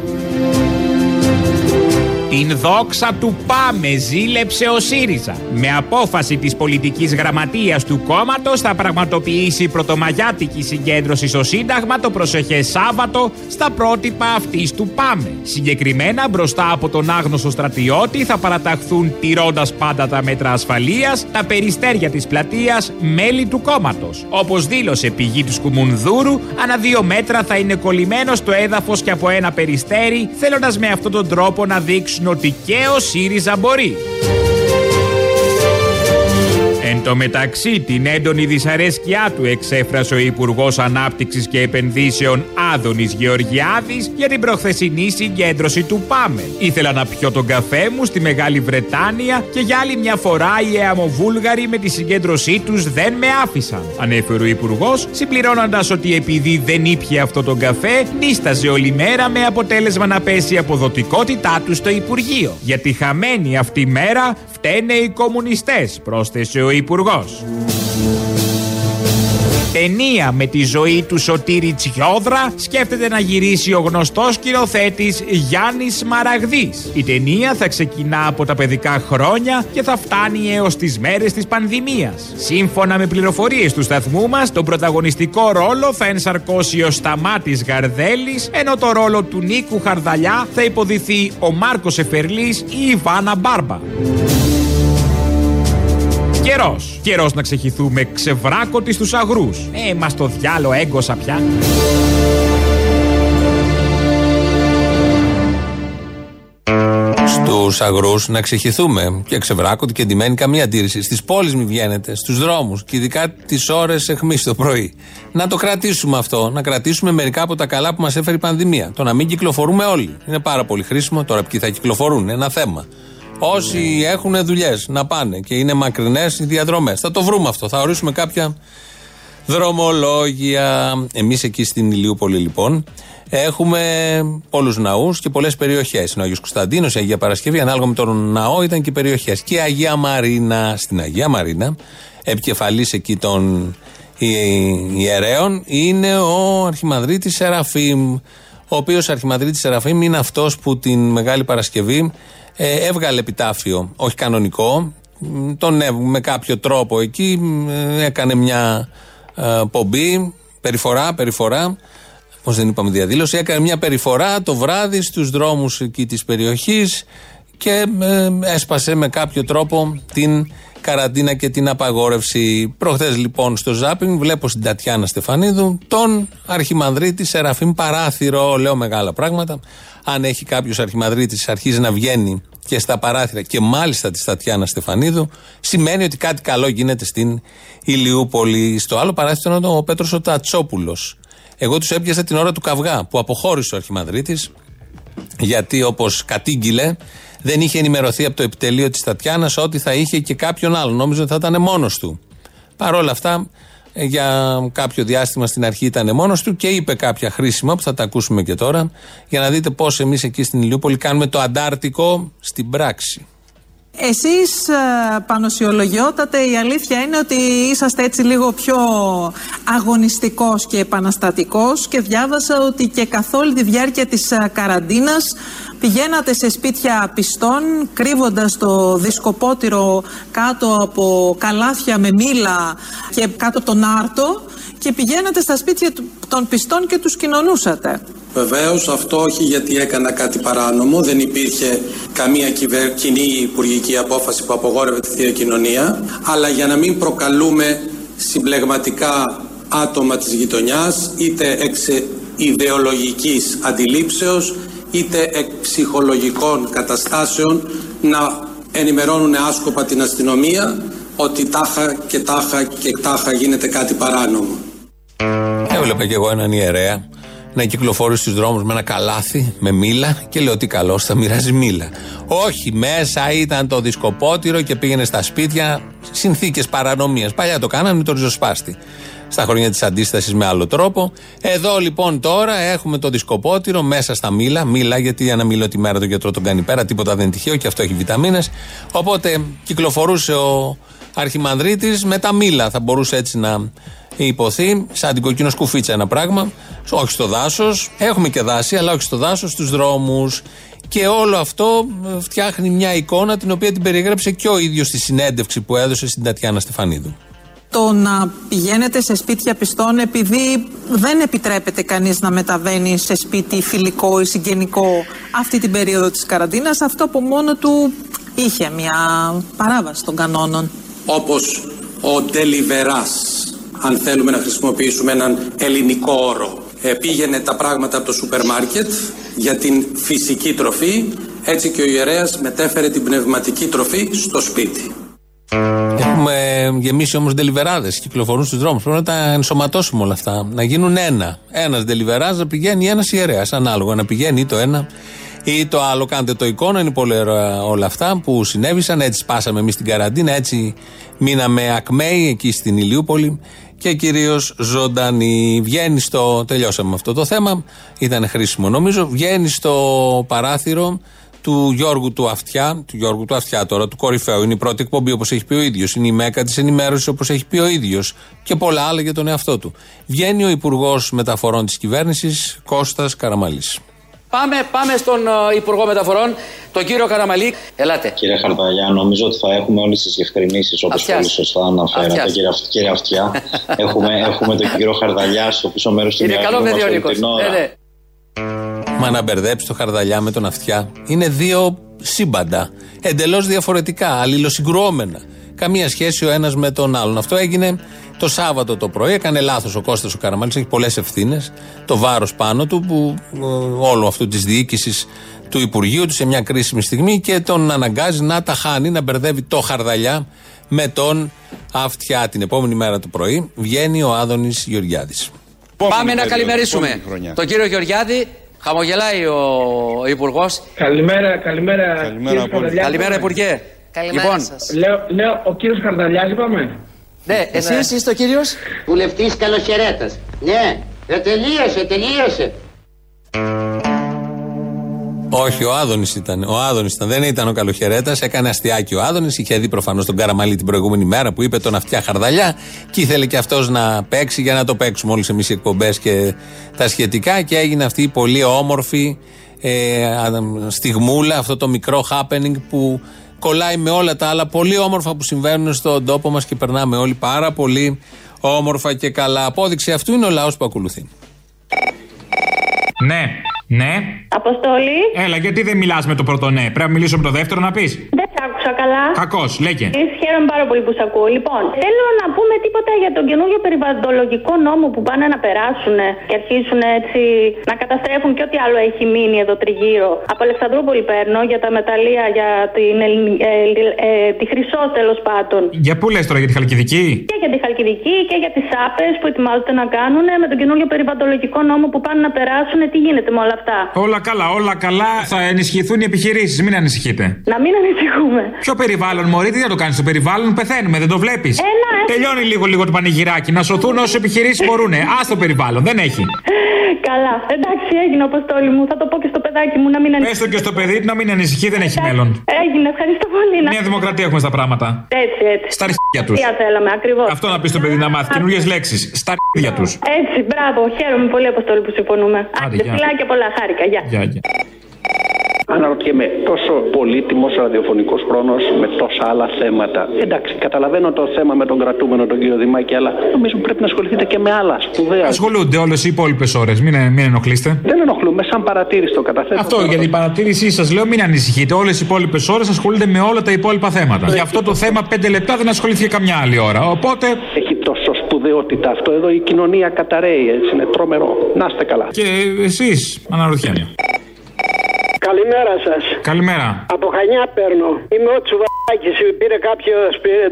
Την δόξα του Πάμε ζήλεψε ο ΣΥΡΙΖΑ. Με απόφαση της πολιτικής γραμματείας του κόμματος θα πραγματοποιήσει πρωτομαγιάτικη συγκέντρωση στο Σύνταγμα το προσεχές Σάββατο στα πρότυπα αυτής του Πάμε. Συγκεκριμένα μπροστά από τον άγνωστο στρατιώτη θα παραταχθούν τηρώντας πάντα τα μέτρα ασφαλείας τα περιστέρια της πλατείας μέλη του κόμματος. Όπως δήλωσε πηγή του Σκουμουνδούρου, ανά δύο μέτρα θα είναι κολλημένο στο έδαφος και από ένα περιστέρι, θέλοντας με αυτόν τον τρόπο να δείξουν ότι και ο ΣΥΡΙΖΑ μπορεί. Εν Εν τω μεταξύ, την έντονη δυσαρέσκειά του εξέφρασε ο Υπουργός Ανάπτυξης και Επενδύσεων Άδωνης Γεωργιάδης για την προχθεσινή συγκέντρωση του ΠΑΜΕ. Ήθελα να πιω τον καφέ μου στη Μεγάλη Βρετάνια και για άλλη μια φορά οι Εαμοβούλγαροι με τη συγκέντρωσή τους δεν με άφησαν. Ανέφερε ο Υπουργός, συμπληρώνοντας ότι επειδή δεν ήπια αυτό τον καφέ, νίσταζε όλη μέρα με αποτέλεσμα να πέσει η αποδοτικότητά του στο Υπουργείο. Γιατί χαμένη αυτή μέρα φταίνε οι κομμουνιστές, πρόσθεσε ο Υπουργός. Ταινία με τη ζωή του Σωτήρη Τσιόδρα σκέφτεται να γυρίσει ο γνωστός σκηνοθέτης Γιάννης Σμαραγδής. Η ταινία θα ξεκινά από τα παιδικά χρόνια και θα φτάνει έως τις μέρες της πανδημίας. Σύμφωνα με πληροφορίες του σταθμού μας, τον πρωταγωνιστικό ρόλο θα ενσαρκώσει ο Σταμάτης Γαρδέλης, ενώ το ρόλο του Νίκου Χαρδαλιά θα υποδηθεί ο Μάρκος Εφερλής ή η Ιβάνα Μπάρμπα. Καιρός. Καιρός να ξεχυθούμε ξεβράκωτοι στους αγρούς. Ε, μας το διάλο έγκωσα πια. Στους αγρούς να ξεχυθούμε και ξεβράκωτοι και ντυμένοι καμία αντίρρηση. Στις πόλεις μην βγαίνετε, στους δρόμους και ειδικά τις ώρες εχμής το πρωί. Να το κρατήσουμε αυτό, να κρατήσουμε μερικά από τα καλά που μας έφερε η πανδημία. Το να μην κυκλοφορούμε όλοι. Είναι πάρα πολύ χρήσιμο. Τώρα ποιοι θα κυκλοφορούν, ένα θέμα. Όσοι έχουν δουλειές να πάνε και είναι μακρινές οι διαδρομές. Θα το βρούμε αυτό. Θα ορίσουμε κάποια δρομολόγια. Εμείς εκεί στην Ηλιούπολη λοιπόν έχουμε πολλούς ναούς και πολλές περιοχές. Είναι ο Αγίος Κωνσταντίνος, η Αγία Παρασκευή, ανάλογα με τον ναό ήταν και οι περιοχές. Και η Αγία Μαρίνα. Στην Αγία Μαρίνα, επικεφαλής εκεί των ιερέων, είναι ο Αρχιμανδρίτης Σεραφείμ. Ο οποίος Αρχιμανδρίτης Σεραφείμ είναι αυτός που την Μεγάλη Παρασκευή ε, έβγαλε επιτάφιο, όχι κανονικό, τον με κάποιο τρόπο εκεί, έκανε μια ε, πομπή, περιφορά, περιφορά, πώς δεν είπαμε διαδήλωση, έκανε μια περιφορά το βράδυ στους δρόμους εκεί της περιοχής και ε, έσπασε με κάποιο τρόπο την καραντίνα και την απαγόρευση. Προχθές λοιπόν στο Ζάπινγκ βλέπω στην Τατιάνα Στεφανίδου τον Αρχιμανδρίτη Σεραφείμ Παράθυρο, λέω μεγάλα πράγματα. Αν έχει κάποιος Αρχιμανδρίτης αρχίζει να βγαίνει και στα παράθυρα και μάλιστα της Τατιάνα Στεφανίδου, σημαίνει ότι κάτι καλό γίνεται στην Ηλιούπολη. Στο άλλο παράθυρο ήταν ο Πέτρος ο Τατσόπουλο. Εγώ τους έπιασα την ώρα του καυγά που αποχώρησε ο Αρχιμανδρίτης, γιατί όπως κατήγγειλε, δεν είχε ενημερωθεί από το επιτελείο της Τατιάνας ότι θα είχε και κάποιον άλλο. Νόμιζε ότι θα ήταν μόνος του. Παρ' όλα αυτά, ε, για κάποιο διάστημα στην αρχή ήταν μόνος του και είπε κάποια χρήσιμα που θα τα ακούσουμε και τώρα για να δείτε πώς εμείς εκεί στην Ηλιούπολη κάνουμε το αντάρτικο στην πράξη. Εσείς ε, πανοσιολογιότατε η αλήθεια είναι ότι είσαστε έτσι λίγο πιο αγωνιστικός και επαναστατικός και διάβασα ότι και καθ' όλη τη διάρκεια της ε, καραντίνας πηγαίνατε σε σπίτια πιστών κρύβοντας το δισκοπότηρο κάτω από καλάθια με μήλα και κάτω από τον άρτο και πηγαίνατε στα σπίτια των πιστών και τους κοινωνούσατε. Βεβαίως, αυτό όχι γιατί έκανα κάτι παράνομο, δεν υπήρχε καμία κυβερ... κοινή υπουργική απόφαση που απογόρευε τη θεία κοινωνία, αλλά για να μην προκαλούμε συμπλεγματικά άτομα της γειτονιάς, είτε εξ ιδεολογικής αντιλήψεως, είτε εκ ψυχολογικών καταστάσεων, να ενημερώνουν άσκοπα την αστυνομία ότι τάχα και τάχα και τάχα γίνεται κάτι παράνομο. Έβλεπα κι εγώ έναν ιερέα να κυκλοφορεί στους δρόμους με ένα καλάθι, με μήλα και λέω ότι καλώ θα μοιράζει μήλα. Όχι, μέσα ήταν το δισκοπότηρο και πήγαινε στα σπίτια συνθήκες παρανομίας. Παλιά το κάνανε με το ριζοσπάστη. Στα χρόνια της αντίστασης με άλλο τρόπο. Εδώ λοιπόν τώρα έχουμε το δισκοπότηρο μέσα στα μήλα. Μήλα, γιατί ένα μήλο τη μέρα το γιατρό τον κάνει πέρα, τίποτα δεν είναι τυχαίο και αυτό έχει βιταμίνες. Οπότε κυκλοφορούσε ο Αρχιμανδρίτης με τα μήλα. Θα μπορούσε έτσι να υποθεί, σαν την κοκκίνος σκουφίτσα ένα πράγμα, όχι στο δάσος. Έχουμε και δάση, αλλά όχι στο δάσος, στους δρόμους. Και όλο αυτό ε, φτιάχνει μια εικόνα την οποία την περιέγραψε και ο ίδιος στη συνέντευξη που έδωσε στην Τατιάνα Στεφανίδου. Το να πηγαίνετε σε σπίτια πιστών επειδή δεν επιτρέπεται κανείς να μεταβαίνει σε σπίτι φιλικό ή συγγενικό αυτή την περίοδο της καραντίνας, αυτό από μόνο του είχε μια παράβαση των κανόνων. Όπως ο Ντελιβεράς αν θέλουμε να χρησιμοποιήσουμε έναν ελληνικό όρο. Ε, πήγαινε τα πράγματα από το σούπερ μάρκετ για την φυσική τροφή, έτσι και ο ιερέας μετέφερε την πνευματική τροφή στο σπίτι. Έχουμε γεμίσει όμως ντελιβεράδε, κυκλοφορούν στους δρόμους. Πρέπει να τα ενσωματώσουμε όλα αυτά. Να γίνουν ένα. Ένας ντελιβερά να πηγαίνει ένας ιερέας. Ανάλογα να πηγαίνει ή το ένα ή το άλλο. Κάντε το εικόνα, είναι πολύ ωραία όλα αυτά που συνέβησαν. Έτσι σπάσαμε εμείς την καραντίνα, έτσι μείναμε ακμαίοι εκεί στην Ηλιούπολη και κυρίως ζωντανή. Βγαίνει στο. Τελειώσαμε με αυτό το θέμα. Ήταν χρήσιμο νομίζω. Βγαίνει στο παράθυρο του Γιώργου του Αυτιά, του Γιώργου του Αυτιά τώρα, του κορυφαίου. Είναι η πρώτη εκπομπή όπως έχει πει ο ίδιος. Είναι η μέκα της ενημέρωσης όπως έχει πει ο ίδιος. Και πολλά άλλα για τον εαυτό του. Βγαίνει ο Υπουργός Μεταφορών της κυβέρνησης, Κώστας Καραμαλής. Πάμε, πάμε στον uh, Υπουργό Μεταφορών, τον κύριο Καραμαλή. Ελάτε. Κύριε Χαρδαλιά, νομίζω ότι θα έχουμε όλες τις διευκρινήσεις όπως πολύ σωστά αναφέρατε, κύριε, κύριε Αυτιά. έχουμε, έχουμε τον κύριο Χαρδαλιά στο πίσω μέρος του Είναι καλό παιδί ο Νίκος. Ναι, ναι. Μα να μπερδέψει το Χαρδαλιά με τον Αυτιά είναι δύο σύμπαντα. Εντελώς διαφορετικά, αλληλοσυγκρουόμενα. Καμία σχέση ο ένας με τον άλλον. Αυτό έγινε το Σάββατο το πρωί. Έκανε λάθος ο Κώστας ο Καραμαλής, έχει πολλές ευθύνες. Το βάρος πάνω του, που ε, όλο αυτού της διοίκησης του Υπουργείου του σε μια κρίσιμη στιγμή και τον αναγκάζει να τα χάνει, να μπερδεύει το χαρδαλιά με τον αυτιά. Την επόμενη μέρα το πρωί βγαίνει ο Άδωνης Γεωργιάδης. Πάμε να καλημερίσουμε τον κύριο Γεωργιάδη. Χαμογελάει ο Υπουργός. Καλημέρα, καλημέρα. Καλημέρα, καλημέρα Υπουργέ. Καλημέρα λοιπόν, σας. Λέω, λέω ο κύριος Καρδαλιά, είπαμε. Ναι, εσείς είστε ο κύριος; Βουλευτής καλοχαιρέτας. Ναι, ε, τελείωσε, τελείωσε. Όχι, ο Άδωνης ήταν. Ο Άδωνης ήταν. Δεν ήταν ο καλοχαιρέτας. Έκανε αστιάκι ο Άδωνης. Είχε δει προφανώς τον Καραμαλή την προηγούμενη μέρα που είπε τον αυτιά χαρδαλιά. Και ήθελε και αυτός να παίξει για να το παίξουμε όλες εμείς οι εκπομπές και τα σχετικά. Και έγινε αυτή η πολύ όμορφη ε, στιγμούλα, αυτό το μικρό happening που κολλάει με όλα τα άλλα πολύ όμορφα που συμβαίνουν στον τόπο μας και περνάμε όλοι πάρα πολύ όμορφα και καλά. Απόδειξη αυτού είναι ο λαός που ακολουθεί. Ναι, ναι. Αποστολή. Έλα, γιατί δεν μιλάς με το πρώτο ναι; Πρέπει να μιλήσω με το δεύτερο να πεις. Δεν σ' άκουσα καλά. Κακός, λέγε. Ε, Χαίρομαι πάρα πολύ που σ' ακούω. Λοιπόν, θέλω να πούμε τίποτα για τον καινούργιο περιβαλλοντολογικό νόμο που πάνε να περάσουν και αρχίσουν έτσι να καταστρέφουν και ό,τι άλλο έχει μείνει εδώ τριγύρω. Από Αλεξανδρούπολη παίρνω για τα μεταλλεία, για την Ελλην- ε, ε, ε, τη Χρυσό τέλος πάντων. Για πού λες τώρα, για τη Χαλκιδική; Και για τη Χαλκιδική και για τις άπες που ετοιμάζονται να κάνουν με τον καινούργιο περιβαλλοντολογικό νόμο που πάνε να περάσουν. Τι γίνεται με όλα αυτά. Όλα καλά, όλα καλά. Θα ενισχυθούν οι επιχειρήσεις, μην ανησυχείτε. Να μην ανησυχούμε. Ποιο περιβάλλον, Μωρή, τι θα το κάνεις στο περιβάλλον, πεθαίνουμε, δεν το βλέπεις; Ένα, Τελειώνει λίγο λίγο το πανηγυράκι. Να σωθούν όσε επιχειρήσεις μπορούν. Α το περιβάλλον, δεν έχει. Καλά, εντάξει, έγινε αποστόλη μου. Θα το πω και στο παιδάκι μου να μην ανησυχεί. Έστω και στο παιδί του να μην ανησυχεί, δεν έχει μέλλον. Έγινε, ευχαριστώ πολύ. Να... Μια δημοκρατία έχουμε στα πράγματα. Έτσι, έτσι. Στα αρχίδια τους. Τι θέλαμε, ακριβώς. Αυτό να πεις στο παιδί να μάθει καινούριες λέξεις. Στα αρχίδια τους. Έτσι, μπράβο. Χαίρομαι πολύ, Αποστόλη, που συμφωνούμε. Άντε, γεια. φιλάκια πολλά, χάρηκα. Γεια. Γεια, γεια. Αναρωτιέμαι, τόσο πολύτιμος ραδιοφωνικός χρόνος με τόσα άλλα θέματα. Εντάξει, καταλαβαίνω το θέμα με τον κρατούμενο τον κύριο Δημάκη, αλλά νομίζω πρέπει να ασχοληθείτε και με άλλα σπουδαία. Ασχολούνται όλες οι υπόλοιπες ώρες. Μην, μην ενοχλείστε. Δεν ενοχλούμε, σαν παρατήρηση το καταθέτω. Αυτό για την παρατήρησή σας λέω, μην ανησυχείτε. Όλες οι υπόλοιπες ώρες ασχολούνται με όλα τα υπόλοιπα θέματα. Γι' αυτό το θέμα πέντε λεπτά δεν ασχολήθηκε καμιά άλλη ώρα. Οπότε. Έχει τόσο σπουδαιότητα αυτό εδώ, η κοινωνία καταραίει, έτσι είναι τρομερό. Να είστε καλά. Και εσείς, αναρωτιέμαι. Καλημέρα σας. Καλημέρα. Από Χανιά παίρνω. Είμαι ο Τσουβάκη. Πήρε κάποιο,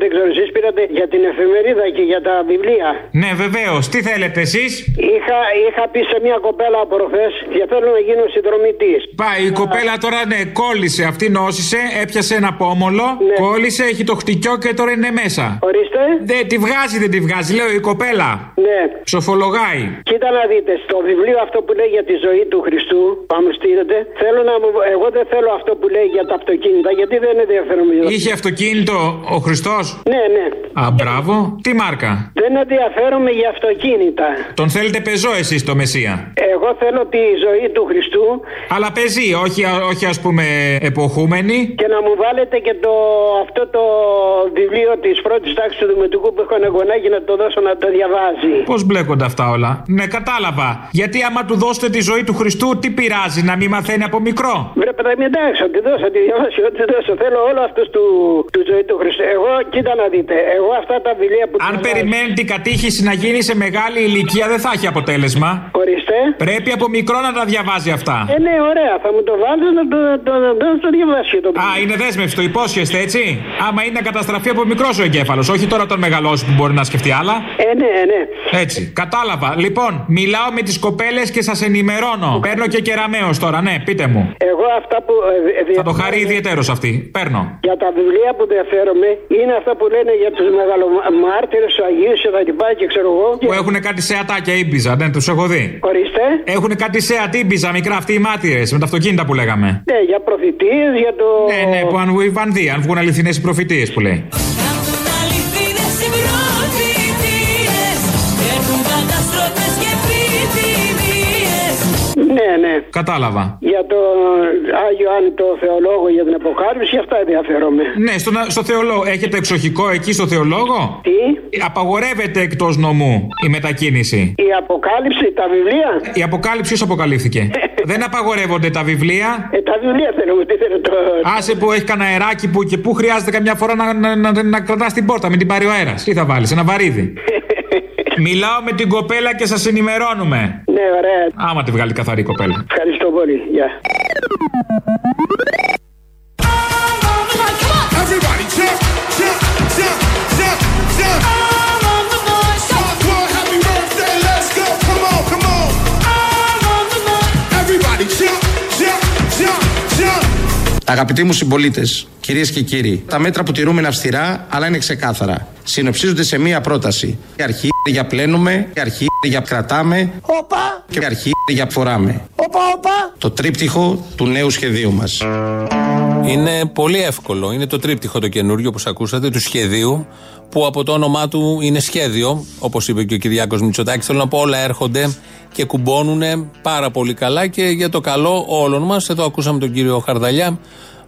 δεν ξέρω, εσείς πήρατε για την εφημερίδα και για τα βιβλία; Ναι, βεβαίως. Τι θέλετε εσείς; Είχα, είχα πει σε μια κοπέλα από προχθές και θέλω να γίνω συνδρομητής. Πάει, η κοπέλα τώρα ναι, κόλλησε. Αυτή νόσησε, έπιασε ένα πόμολο, κόλλησε, έχει το χτυκιό και τώρα είναι μέσα. Ορίστε. Δεν τη βγάζει, δεν τη βγάζει. Λέω η κοπέλα. Ναι. Ψοφολογάει. Κοίτα να δείτε, στο βιβλίο αυτό που λέει για τη ζωή του Χριστού, πάμε στείλετε, θέλω να μου. Εγώ δεν θέλω αυτό που λέει για τα αυτοκίνητα, γιατί δεν ενδιαφέρομαι για Είχε αυτοκίνητο ο Χριστός; Ναι, ναι. Α, μπράβο. Τι μάρκα; Δεν ενδιαφέρομαι για αυτοκίνητα. Τον θέλετε πεζό εσείς το Μεσία. Εγώ θέλω τη ζωή του Χριστού. Αλλά πεζή, όχι, όχι ας πούμε εποχούμενη. Και να μου βάλετε και το, αυτό το βιβλίο της πρώτης τάξης του Δημοτικού που έχω ένα γονάκι να το δώσω να το διαβάζει. Πώς μπλέκονται αυτά όλα; Ναι, κατάλαβα. Γιατί άμα του δώσετε τη ζωή του Χριστού, τι πειράζει να μην μαθαίνει από μικρό. Βρε παιδάκι, εντάξει, ότι δώσω, τη διαβάσει, ό,τι δώσω. Θέλω όλο αυτό του, του ζωή του Χριστού. Εγώ, κοίτα να δείτε, εγώ αυτά τα βιβλία που. Αν περιμένει την κατήχηση να γίνει σε μεγάλη ηλικία, δεν θα έχει αποτέλεσμα. Ορίστε. Πρέπει από μικρό να τα διαβάζει αυτά. Ε, ναι, ωραία. Θα μου το βάλω να το, το, το, το, το διαβάσει το Α, είναι δέσμευση, το υπόσχεστε, έτσι; Άμα είναι να καταστραφεί από μικρός ο εγκέφαλος, όχι τώρα τον μεγαλώσει που μπορεί να σκεφτεί άλλα. Ε, ναι, ναι. Έτσι, κατάλαβα. Λοιπόν, μιλάω με τις κοπέλες και σας ενημερώνω. Παίρνω και κεραμαίο τώρα, ναι, πείτε μου. Εγώ αυτά που. ε, ε, Θα το χαρεί ιδιαίτερος αυτή. Παίρνω. Για τα βιβλία που ενδιαφέρομαι είναι αυτά που λένε για τους μεγαλομάρτυρες, τους Αγίους και τα λοιπά και ξέρω εγώ. Που έχουν κάτι σε ατάκια ήμπιζα, ναι, τους έχω δει. Ορίστε. Έχουν κάτι σε ατύμπιζα μικρά αυτοί οι μάρτυρες με τα αυτοκίνητα που λέγαμε. Ναι, για προφητείες, για το. Ναι, ναι, που αν βγουν δει, αν βγουν αληθινές οι προφητείες που λέει. Ναι, ναι. Κατάλαβα. Για το Άγιο Άννη το Θεολόγο για την Αποκάλυψη, αυτά ενδιαφέρομαι. Ναι, στο, στο θεολόγο. Έχετε εξοχικό εκεί στο θεολόγο; Τι; Απαγορεύεται εκτός νομού η μετακίνηση. Η Αποκάλυψη, τα βιβλία; Η αποκάλυψη ποιο αποκαλύφθηκε. Δεν απαγορεύονται τα βιβλία; Ε, τα βιβλία θέλω, τι θέλω το. Άσε που έχει κανένα αεράκι που και που χρειάζεται καμιά φορά να, να, να, να κρατάς την πόρτα, μην την πάρει ο αέρας. Τι θα βάλεις, ένα βαρύδι; Μιλάω με την κοπέλα και σας ενημερώνουμε. Ναι, ωραία. Άμα τη βγάλει καθαρή η κοπέλα. Ευχαριστώ πολύ. Γεια. Αγαπητοί μου συμπολίτες, κυρίες και κύριοι, τα μέτρα που τηρούμε είναι αυστηρά, αλλά είναι ξεκάθαρα. Συνοψίζονται σε μία πρόταση. Η αρχή για πλένουμε, η αρχή για κρατάμε Οπα, και η αρχή για φοράμε. οπα, οπα. Το τρίπτυχο του νέου σχεδίου μας. Είναι πολύ εύκολο. Είναι το τρίπτυχο το καινούριο, όπως ακούσατε, του σχεδίου, που από το όνομά του είναι σχέδιο, όπως είπε και ο Κυριάκος Μητσοτάκης. Θέλω να πω, όλα έρχονται και κουμπώνουν πάρα πολύ καλά και για το καλό όλων μας. Εδώ ακούσαμε τον κύριο Χαρδαλιά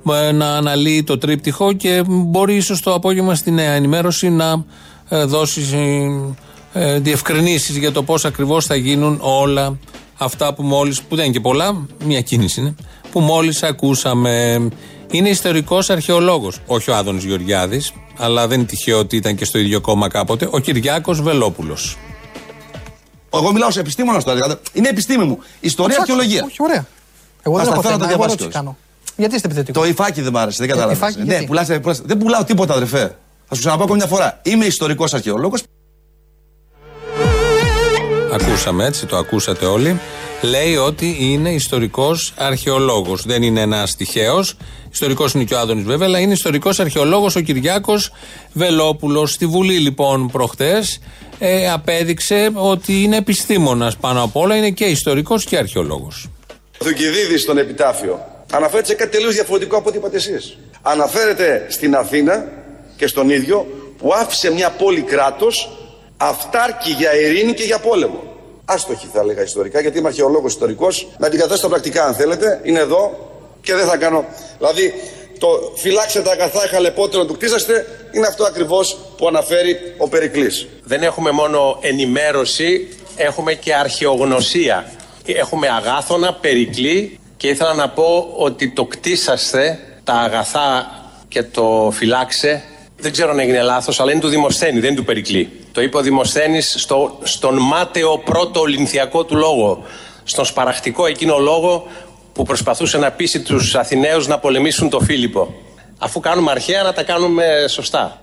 ε, να αναλύει το τρίπτυχο και μπορεί ίσως το απόγευμα στη νέα ενημέρωση να ε, δώσει ε, διευκρινήσεις για το πώς ακριβώς θα γίνουν όλα αυτά που μόλις, που δεν είναι και πολλά, μια κίνηση είναι, που μόλις ακούσαμε. Είναι ιστορικός αρχαιολόγος, όχι ο Άδωνης Γεωργιάδης, αλλά δεν είναι τυχαίο ότι ήταν και στο ίδιο κόμμα κάποτε, ο Κυριάκος Βελόπουλος. Εγώ μιλάω σε επιστήμονας τώρα. Είναι επιστήμη μου. Ιστορία, Εντάξει, αρχαιολογία. Όχι, ωραία. Εγώ Θα δεν έχω σταθώ να θέμα, τα εγώ διαβάσει ερώτηση κιόλας. κάνω. Γιατί είστε επιθετικό; Το υφάκι δεν μ' άρεσε, δεν Ε, κατάλαβα. υφάκι, Ναι, γιατί; πουλάς, πουλάς- δεν πουλάω τίποτα, αδερφέ. Θα σου ξαναπώ μια φορά. Είμαι ιστορικός αρχαιολόγος. Ακούσαμε έτσι, το ακούσατε όλοι. Λέει ότι είναι ιστορικός αρχαιολόγος. Δεν είναι ένας τυχαίος. Ιστορικός είναι και ο Άδωνης βέβαια, αλλά είναι ιστορικός αρχαιολόγος ο Κυριάκος Βελόπουλος. Στη Βουλή λοιπόν προχτές ε, απέδειξε ότι είναι επιστήμονας πάνω απ' όλα. Είναι και ιστορικός και αρχαιολόγος. Ο Θουκυδίδης στον επιτάφιο αναφέρεται σε κάτι τελείως διαφορετικό από ό,τι είπατε εσείς. Αναφέρεται στην Αθήνα και στον ίδιο που άφησε μια πόλη κράτος αυτάρκη για ειρήνη και για πόλεμο. Άστοχη θα έλεγα ιστορικά γιατί είμαι αρχαιολόγος ιστορικός. Να αντικαταστήσω τα πρακτικά αν θέλετε. Είναι εδώ και δεν θα κάνω. Δηλαδή το φυλάξτε τα αγαθά χαλεπότερο του κτίσαστε είναι αυτό ακριβώς που αναφέρει ο Περικλής. Δεν έχουμε μόνο ενημέρωση, έχουμε και αρχαιογνωσία. Έχουμε αγάθωνα, περικλή και ήθελα να πω ότι το κτίσαστε τα αγαθά και το φυλάξε δεν ξέρω αν έγινε λάθος, αλλά είναι του Δημοσθένη, δεν είναι του Περικλή. Το είπε ο Δημοσθένης στο, στον μάταιο πρώτο ολυνθιακό του λόγο, στον σπαραχτικό εκείνο λόγο που προσπαθούσε να πείσει τους Αθηναίους να πολεμήσουν τον Φίλιππο. Αφού κάνουμε αρχαία να τα κάνουμε σωστά.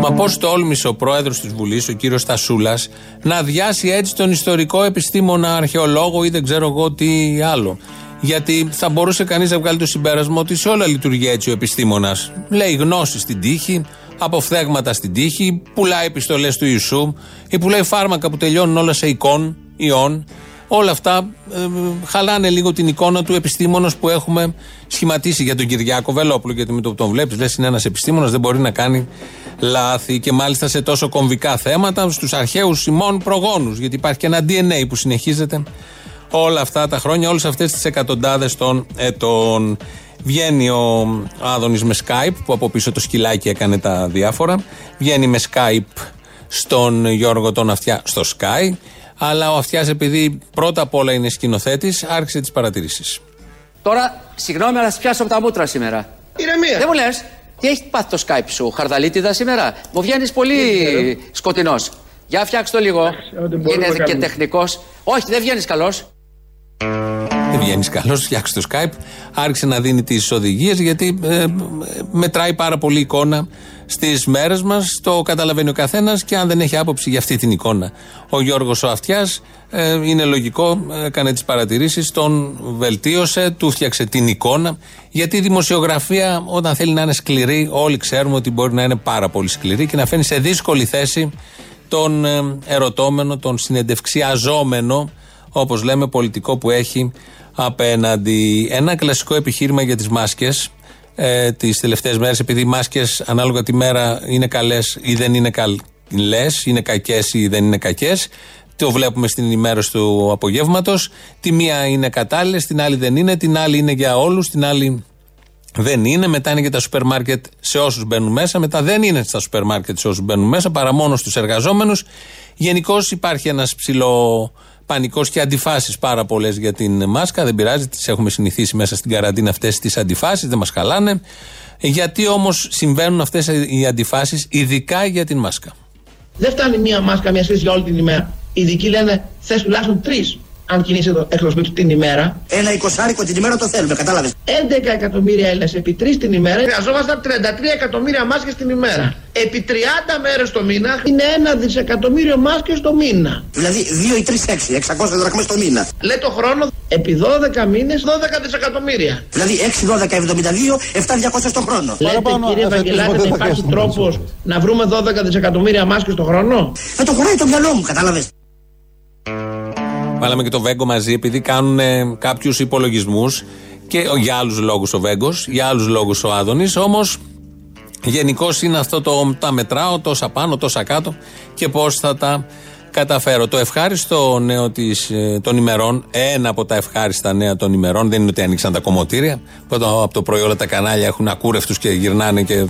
Μα πώς τόλμησε ο πρόεδρος της Βουλής, ο κύριος Τασούλα, να αδειάσει έτσι τον ιστορικό επιστήμονα, αρχαιολόγο ή δεν ξέρω εγώ τι άλλο. Γιατί θα μπορούσε κανείς να βγάλει το συμπέρασμα ότι σε όλα λειτουργεί έτσι ο επιστήμονας. Λέει γνώση στην τύχη, αποφθέγματα στην τύχη, πουλάει επιστολές του Ιησού ή πουλάει φάρμακα που τελειώνουν όλα σε εικόν, ιών. Όλα αυτά ε, χαλάνε λίγο την εικόνα του επιστήμονα που έχουμε σχηματίσει για τον Κυριάκο Βελόπουλο. Γιατί με το που τον βλέπεις, λες είναι ένας επιστήμονας, δεν μπορεί να κάνει λάθη και μάλιστα σε τόσο κομβικά θέματα στους αρχαίους ημών προγόνους. Γιατί υπάρχει και ένα DNA που συνεχίζεται όλα αυτά τα χρόνια, όλες αυτές τις εκατοντάδες των ετών. Βγαίνει ο Άδωνης με Skype, που από πίσω το σκυλάκι έκανε τα διάφορα. Βγαίνει με Skype στον Γιώργο τον Αυτιά στο Sky. Αλλά ο Αυτιάς, επειδή πρώτα απ' όλα είναι σκηνοθέτης, άρχισε τις παρατηρήσεις. Τώρα, συγγνώμη, αλλά θα πιάσω από τα μούτρα σήμερα. Ηρεμία. Δεν μου λες, τι έχεις πάθει το Skype σου, χαρδαλίτιδα σήμερα; Μου βγαίνεις πολύ σκοτεινός. Για φτιάξτε το λίγο. μπορούμε Είναι και κάνουμε. τεχνικός. Όχι, δεν βγαίνεις καλός. Δεν βγαίνεις καλό, φτιάξει το Skype. Άρχισε να δίνει τις οδηγίες γιατί ε, μετράει πάρα πολύ εικόνα στις μέρες μας. Το καταλαβαίνει ο καθένας και αν δεν έχει άποψη για αυτή την εικόνα. Ο Γιώργος ο Αυτιάς είναι λογικό, έκανε τις παρατηρήσεις, τον βελτίωσε, του φτιάξε την εικόνα. Γιατί η δημοσιογραφία, όταν θέλει να είναι σκληρή, όλοι ξέρουμε ότι μπορεί να είναι πάρα πολύ σκληρή και να φαίνει σε δύσκολη θέση τον ε, ερωτώμενο, τον συνεντευξιαζόμενο, όπως λέμε, πολιτικό που έχει απέναντι. Ένα κλασικό επιχείρημα για τις μάσκες ε, τις τελευταίες μέρες, επειδή οι μάσκες ανάλογα τη μέρα είναι καλές ή δεν είναι καλές, είναι κακές ή δεν είναι κακές. Το βλέπουμε στην ενημέρωση του απογεύματος. Τη μία είναι κατάλληλες, την άλλη δεν είναι, την άλλη είναι για όλους, την άλλη δεν είναι. Μετά είναι για τα σούπερ μάρκετ σε όσους μπαίνουν μέσα. Μετά δεν είναι στα σούπερ μάρκετ σε όσους μπαίνουν μέσα, παρά μόνο στους εργαζόμενους. Γενικώς υπάρχει ένας ψηλό πανικός και αντιφάσεις πάρα πολλές για την μάσκα. Δεν πειράζει, τις έχουμε συνηθίσει μέσα στην καραντίνα αυτές τις αντιφάσεις, δεν μας χαλάνε. Γιατί όμως συμβαίνουν αυτές οι αντιφάσεις, ειδικά για την μάσκα. Δεν φτάνει μία μάσκα, μία σχέση για όλη την ημέρα. Οι ειδικοί λένε θες τουλάχιστον τρεις αν κινείσαι το έξω σπίτι σου την ημέρα. Ένα εικοσάρικο την ημέρα το θέλουμε, κατάλαβες. 11 εκατομμύρια Έλληνες επί τρεις την ημέρα. Χρειαζόμασταν 33 εκατομμύρια μάσκες την ημέρα. Επί 30 μέρες το μήνα είναι ένα δισεκατομμύριο μάσκες το μήνα. Δηλαδή 2 ή 3 6, 600 δραχμές το μήνα. Λέει το χρόνο επί 12 μήνες 12 δισεκατομμύρια. Δηλαδή 6, 12, 72, 7, 200 το χρόνο. Λέτε κύριε Βαγγελάκη να υπάρχει τρόπος να βρούμε 12 δισεκατομμύρια μάσκες το χρόνο; Δεν το χωράει το μυαλό μου, κατάλαβες. Βάλαμε και το Βέγκο μαζί επειδή κάνουν ε, κάποιους υπολογισμούς και ε, για άλλους λόγους ο Βέγκος, για άλλους λόγους ο Άδωνης. Όμως γενικώς είναι αυτό το τα μετράω, τόσα πάνω, τόσα κάτω και πώς θα τα καταφέρω. Το ευχάριστο νέο της, ε, των ημερών, ένα από τα ευχάριστα νέα των ημερών, δεν είναι ότι ανοίξαν τα κομμωτήρια. που το- Από το πρωί όλα τα κανάλια έχουν ακούρευτους και γυρνάνε και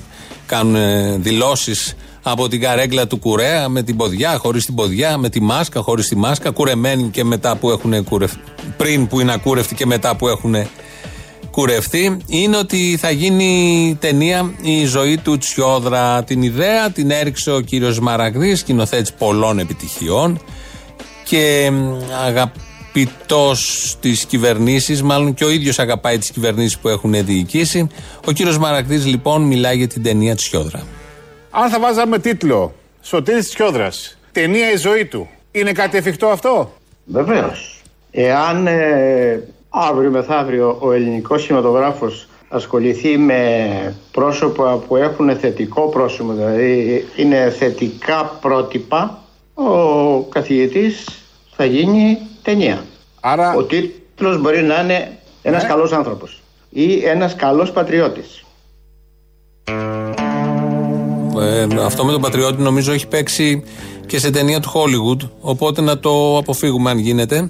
κάνουν δηλώσεις από την καρέγκλα του κουρέα με την ποδιά, χωρίς την ποδιά, με τη μάσκα, χωρίς τη μάσκα, κουρεμένοι και μετά που έχουν κουρευτεί. Πριν που είναι ακούρευτοι και μετά που έχουν κουρευτεί είναι ότι θα γίνει ταινία η ζωή του Τσιόδρα. Την ιδέα την έριξε ο κύριος Μαραγδής, σκηνοθέτης πολλών επιτυχιών και μ, αγαπητός της κυβερνήσεις, μάλλον και ο ίδιος αγαπάει τις κυβερνήσεις που έχουν διοικήσει. Ο κύριος Μαραγδής λοιπόν μιλάει για την ταινία Τσιόδρα. Αν θα βάζαμε τίτλο Σωτήρης Τσιόδρας, ταινία η ζωή του, είναι κάτι εφικτό αυτό; Βεβαίως. Εάν ε, αύριο μεθαύριο ο ελληνικός κινηματογράφος ασχοληθεί με πρόσωπα που έχουν θετικό πρόσωπο, δηλαδή είναι θετικά πρότυπα, ο καθηγητής θα γίνει ταινία. Άρα... Ο τίτλος μπορεί να είναι ένας καλός άνθρωπος ή ένας καλός πατριώτης. Ε, αυτό με τον Πατριώτη νομίζω έχει παίξει και σε ταινία του Hollywood. Οπότε να το αποφύγουμε αν γίνεται.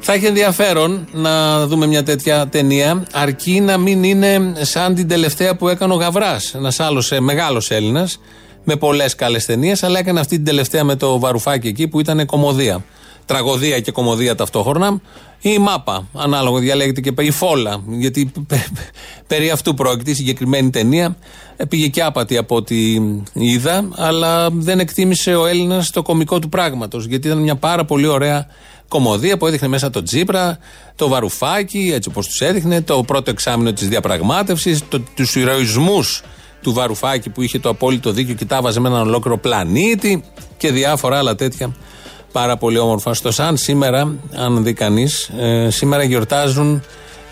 Θα έχει ενδιαφέρον να δούμε μια τέτοια ταινία, αρκεί να μην είναι σαν την τελευταία που έκανε ο Γαβράς. Ένας άλλος μεγάλος Έλληνας, με πολλές καλές ταινίες, αλλά έκανε αυτή την τελευταία με το βαρουφάκι εκεί που ήταν κομμωδία. Τραγωδία και κομμωδία ταυτόχρονα. Ή η μάπα, ανάλογα διαλέγεται και η φόλα. Γιατί περί αυτού πρόκειται η συγκεκριμένη ταινία. Ε, Πήγε και άπατη από ό,τι είδα, αλλά δεν εκτίμησε ο Έλληνας το κομικό του πράγματος. Γιατί ήταν μια πάρα πολύ ωραία κομμωδία που έδειχνε μέσα το Τζίπρα, το Βαρουφάκι, έτσι όπως τους έδειχνε, το πρώτο εξάμεινο της διαπραγμάτευσης, τους ηρωισμούς του Βαρουφάκη που είχε το απόλυτο δίκιο και τα βάζε με έναν ολόκληρο πλανήτη και διάφορα άλλα τέτοια πάρα πολύ όμορφα. Στο Σαν σήμερα, αν δει κανείς, σήμερα γιορτάζουν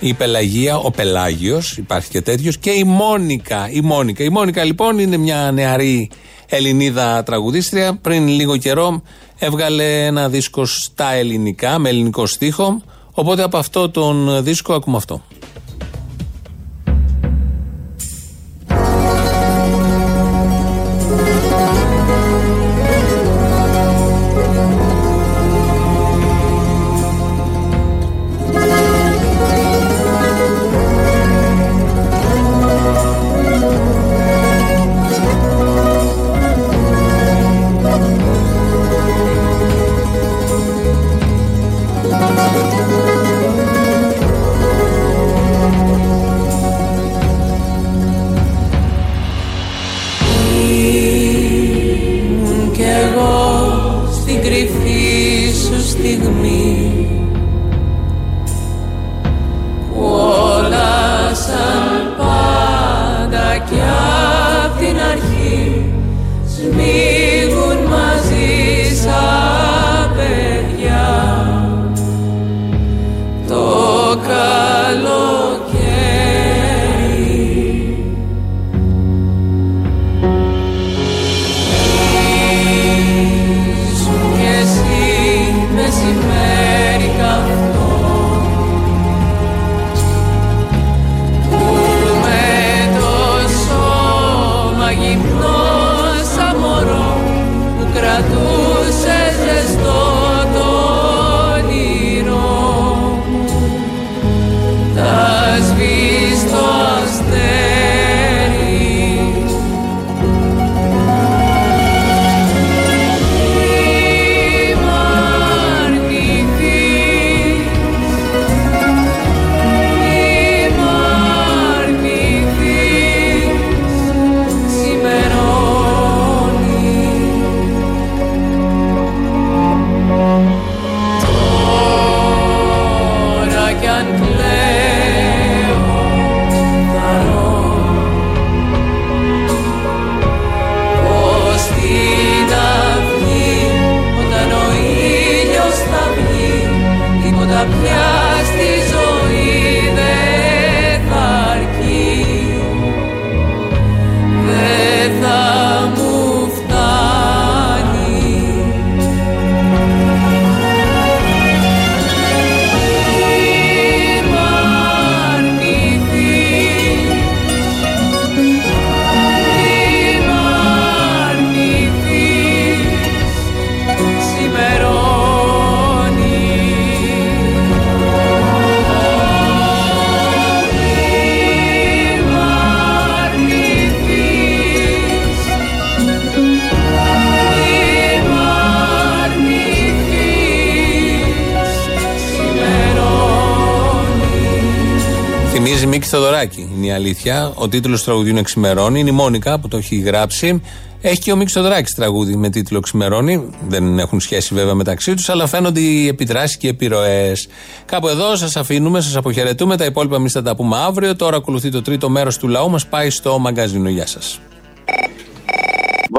η Πελαγία, ο Πελάγιος, υπάρχει και τέτοιος, και η Μόνικα. Η Μόνικα, η Μόνικα λοιπόν είναι μια νεαρή Ελληνίδα τραγουδίστρια. Πριν λίγο καιρό έβγαλε ένα δίσκο στα ελληνικά, με ελληνικό στίχο. Οπότε από αυτό τον δίσκο ακούμε αυτό. Θυμίζει Μίκη Θοδωράκη, είναι η αλήθεια. Ο τίτλος του τραγουδιού είναι Ξημερώνει. Είναι η Μόνικα που το έχει γράψει. Έχει και ο Μίκης Θοδωράκη τραγούδι με τίτλο Ξημερώνει. Δεν έχουν σχέση βέβαια μεταξύ τους, αλλά φαίνονται οι επιδράσεις και οι επιρροές. Κάπου εδώ σας αφήνουμε, σας αποχαιρετούμε. Τα υπόλοιπα εμείς θα τα πούμε αύριο. Τώρα ακολουθεί το τρίτο μέρος του λαού μας. Πάει στο μαγκαζίνο. Γεια σας.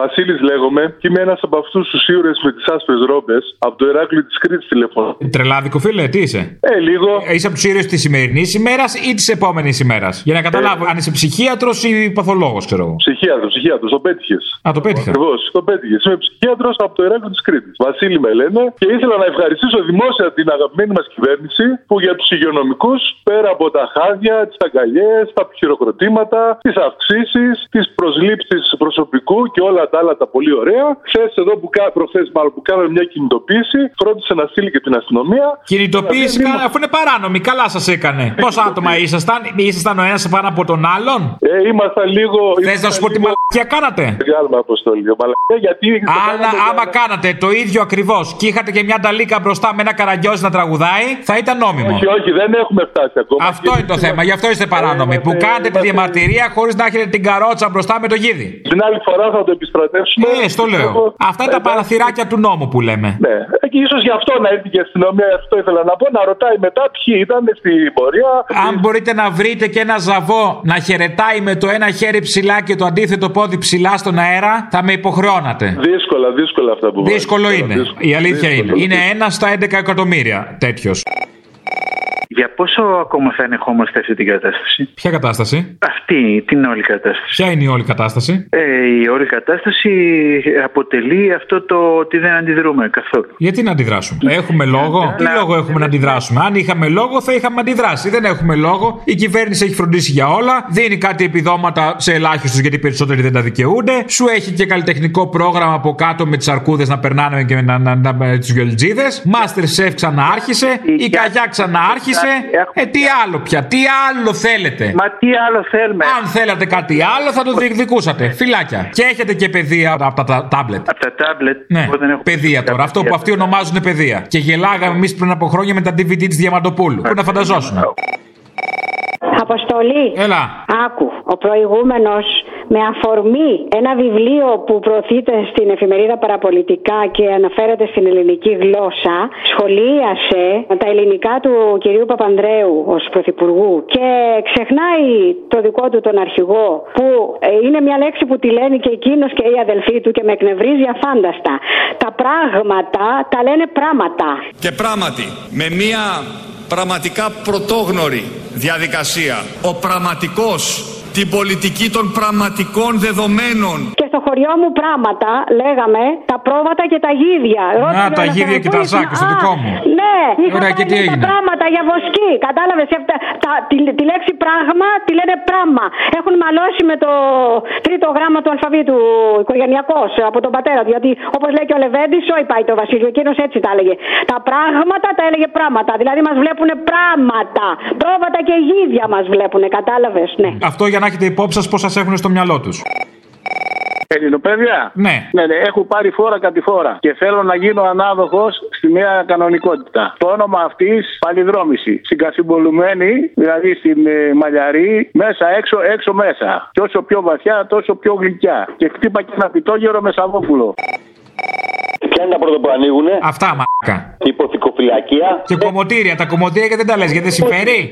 Βασίλης λέγομαι και είμαι ένας από αυτούς τους ήρωε με τις άσπρες ρόμπες από το Εράκλειο της Κρήτης τηλεφωνώ. Τρελάδικο, φίλε, τι είσαι; Ε, λίγο. Είσαι από τους ήρωε της σημερινής ημέρας ή της επόμενης ημέρας; Για να καταλάβω αν είσαι ψυχίατρος ή παθολόγος, ξέρω εγώ. Ψυχίατρος, ψυχίατρος, το πέτυχες. Α, το πέτυχα. Ακριβώς, το πέτυχες. Είμαι ψυχίατρος από το Εράκλειο της Κρήτης. Βασίλη με λένε και ήθελα να ευχαριστήσω δημόσια την αγαπημένη μας κυβέρνηση που για τους υγειονομικούς πέρα από τα χάδια, τις αγκαλιές, τα χειροκροτήματα, τις αυξήσεις, τις προσλήψεις προσωπικού και όλα τα άλλα τα πολύ ωραία. Χθες εδώ που κα- προχθές μάλλον που κάναμε μια κινητοποίηση, φρόντισε να στείλει και την αστυνομία. Κινητοποίηση Να καλά, αφού είναι παράνομη, καλά σας έκανε. Πόσα άτομα ήσασταν, ήσασταν ο ένας πάνω από τον άλλον; Ε, ήμασταν λίγο. Θες να σου πω τι μαλακία κάνατε; Μεγάλο αποστολή. Μαλακία γιατί. Αλλά άμα κάνατε το ίδιο ακριβώς και είχατε και μια ταλίκα μπροστά με ένα καραγκιόζι να τραγουδάει, θα ήταν νόμιμο. Όχι, όχι, δεν έχουμε φτάσει ακόμα. Αυτό είναι το θέμα, γι' αυτό είστε παράνομοι. Που κάνετε τη διαμαρτυρία χωρίς να έχετε την καρότσα μπροστά με το γίδι. Την άλλη φορά θα το επιστρατεύσουμε. Ε, στο λέω. Αυτά είναι τα παραθυράκια του νόμου που λέμε. Ναι, Ε, και ίσως γι' αυτό να έρθει και η αστυνομία, αυτό ήθελα να πω, να ρωτάει μετά ποιοι ήταν στην πορεία. Αν μπορείτε να βρείτε και ένα ζαβό να χαιρετάει με το ένα χέρι ψηλά και το αντίθετο πόδι ψηλά στον αέρα, θα με υποχρεώνατε. Δύσκολα, δύσκολα αυτά που Δύσκολο βάζεις. είναι. Δύσκολο. Η αλήθεια είναι. Δύσκολο. Είναι ένα στα 11 εκατομμύρια τέτοιος. Για πόσο ακόμα θα ανεχόμαστε αυτή την κατάσταση; Ποια κατάσταση; Αυτή την όλη κατάσταση. Ποια είναι η όλη κατάσταση; Ε, η όλη κατάσταση αποτελεί αυτό το ότι δεν αντιδρούμε καθόλου. Γιατί να αντιδράσουμε; Έχουμε λόγο; Τι λόγο έχουμε να αντιδράσουμε; Αν είχαμε λόγο, θα είχαμε αντιδράσει. Δεν έχουμε λόγο. Η κυβέρνηση έχει φροντίσει για όλα. Δίνει κάτι επιδόματα σε ελάχιστους γιατί οι περισσότεροι δεν τα δικαιούνται. Σου έχει και καλλιτεχνικό πρόγραμμα από κάτω με τις αρκούδες να περνάνε και να, να, να, με του γιολτζίδε. Μάστερ Σεφ ξανάρχισε. Η Καγιά ξανάρχισε. Ε, τι άλλο πια. Τι άλλο θέλετε. Μα τι άλλο θέλουμε. Αν θέλατε κάτι άλλο, θα το διεκδικούσατε. Φυλάκια. Και έχετε και παιδεία από τα, τα τάμπλετ. Από τα τάμπλετ. Ναι, παιδεία τώρα. Αυτό που αυτοί ονομάζουν παιδεία. Και γελάγαμε εμείς πριν από χρόνια με τα DVD της Διαμαντοπούλου. Πού να φανταζόσουν. Αποστολή. Έλα. Άκου. Ο προηγούμενος με αφορμή ένα βιβλίο που προωθείται στην εφημερίδα Παραπολιτικά και αναφέρεται στην ελληνική γλώσσα, σχολίασε τα ελληνικά του κυρίου Παπανδρέου ως πρωθυπουργού και ξεχνάει το δικό του τον αρχηγό που ε, είναι μια λέξη που τη λένε και εκείνος και οι αδελφοί του και με εκνευρίζει αφάνταστα. Τα πράγματα τα λένε πράγματα. Και πράγματι, με μια πραγματικά πρωτόγνωρη διαδικασία, ο πραγματικός, την πολιτική των πραγματικών δεδομένων. Και στο χωριό μου πράγματα λέγαμε τα πρόβατα και τα γίδια. Να, τα γίδια και τα ζάκια στο δικό μου. Ναι, είχαμε Ωραία, και τι τα έγινε; πράγματα για βοσκή. Κατάλαβες τη, τη λέξη πράγμα τη λένε πράγμα. Έχουν μαλώσει με το τρίτο γράμμα του αλφαβήτου οικογενειακός από τον πατέρα του. Γιατί όπως λέει και ο Λεβέντης, όχι πάει το Βασίλειο, εκείνος έτσι τα έλεγε. Τα πράγματα τα έλεγε πράγματα. Δηλαδή μας βλέπουν πράγματα. Πρόβατα και γίδια μας βλέπουν, κατάλαβες, ναι. Αυτό για να έχετε υπόψη σας πώς σας έχουν στο μυαλό τους. Ελληνοπαίδια. Ναι. ναι, ναι. Έχω πάρει φόρα κατ' φόρα και θέλω να γίνω ανάδοχος στη νέα κανονικότητα. Το όνομα αυτής παλιδρόμηση. Συγκασυμπολουμένη, δηλαδή στην ε, μαλλιαρή, μέσα έξω, έξω μέσα. Και όσο πιο βαθιά, τόσο πιο γλυκιά. Και χτύπα και ένα πιτόγερο με σαββόπουλο. Ποια είναι τα πρώτα που ανοίγουνε; Αυτά μαλάκα. Υποθηκοφυλακία. Και κομμωτήρια. Τα κομμωτήρια και δεν τα λες γιατί δεν συμφέρει;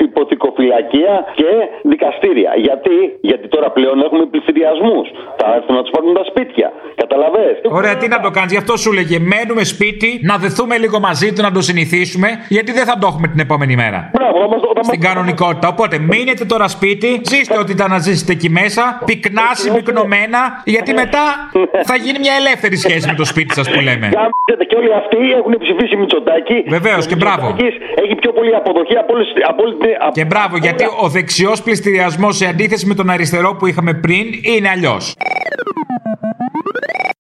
Υποθηκοφυλακία και δικαστήρια. Γιατί, Γιατί τώρα πλέον έχουμε πληστηριασμού. Θα έρθουν να τους πάρουν τα σπίτια. Καταλαβέ. Ωραία, τι να το κάνεις, γι' αυτό σου λέγε. Μένουμε σπίτι, να δεθούμε λίγο μαζί του, να το συνηθίσουμε, γιατί δεν θα το έχουμε την επόμενη μέρα. Μπράβο, όμως, όταν Στην κανονικότητα. Οπότε μείνετε τώρα σπίτι, ζήστε ό,τι ήταν να ζήσετε εκεί μέσα, πυκνά, συμπυκνωμένα, γιατί μετά θα γίνει μια ελεύθερη σχέση με το σπίτι σας που λέμε. Γάμιζετε και όλοι αυτοί έχουν ψηφίσει Μητσοτάκη. Βεβαίως και μπράβο. Έχει πιο πολύ αποδοχή από όλες- από όλη την. από- Και γιατί ο δεξιός πληστηριασμός σε αντίθεση με τον αριστερό που είχαμε πριν είναι αλλιώς.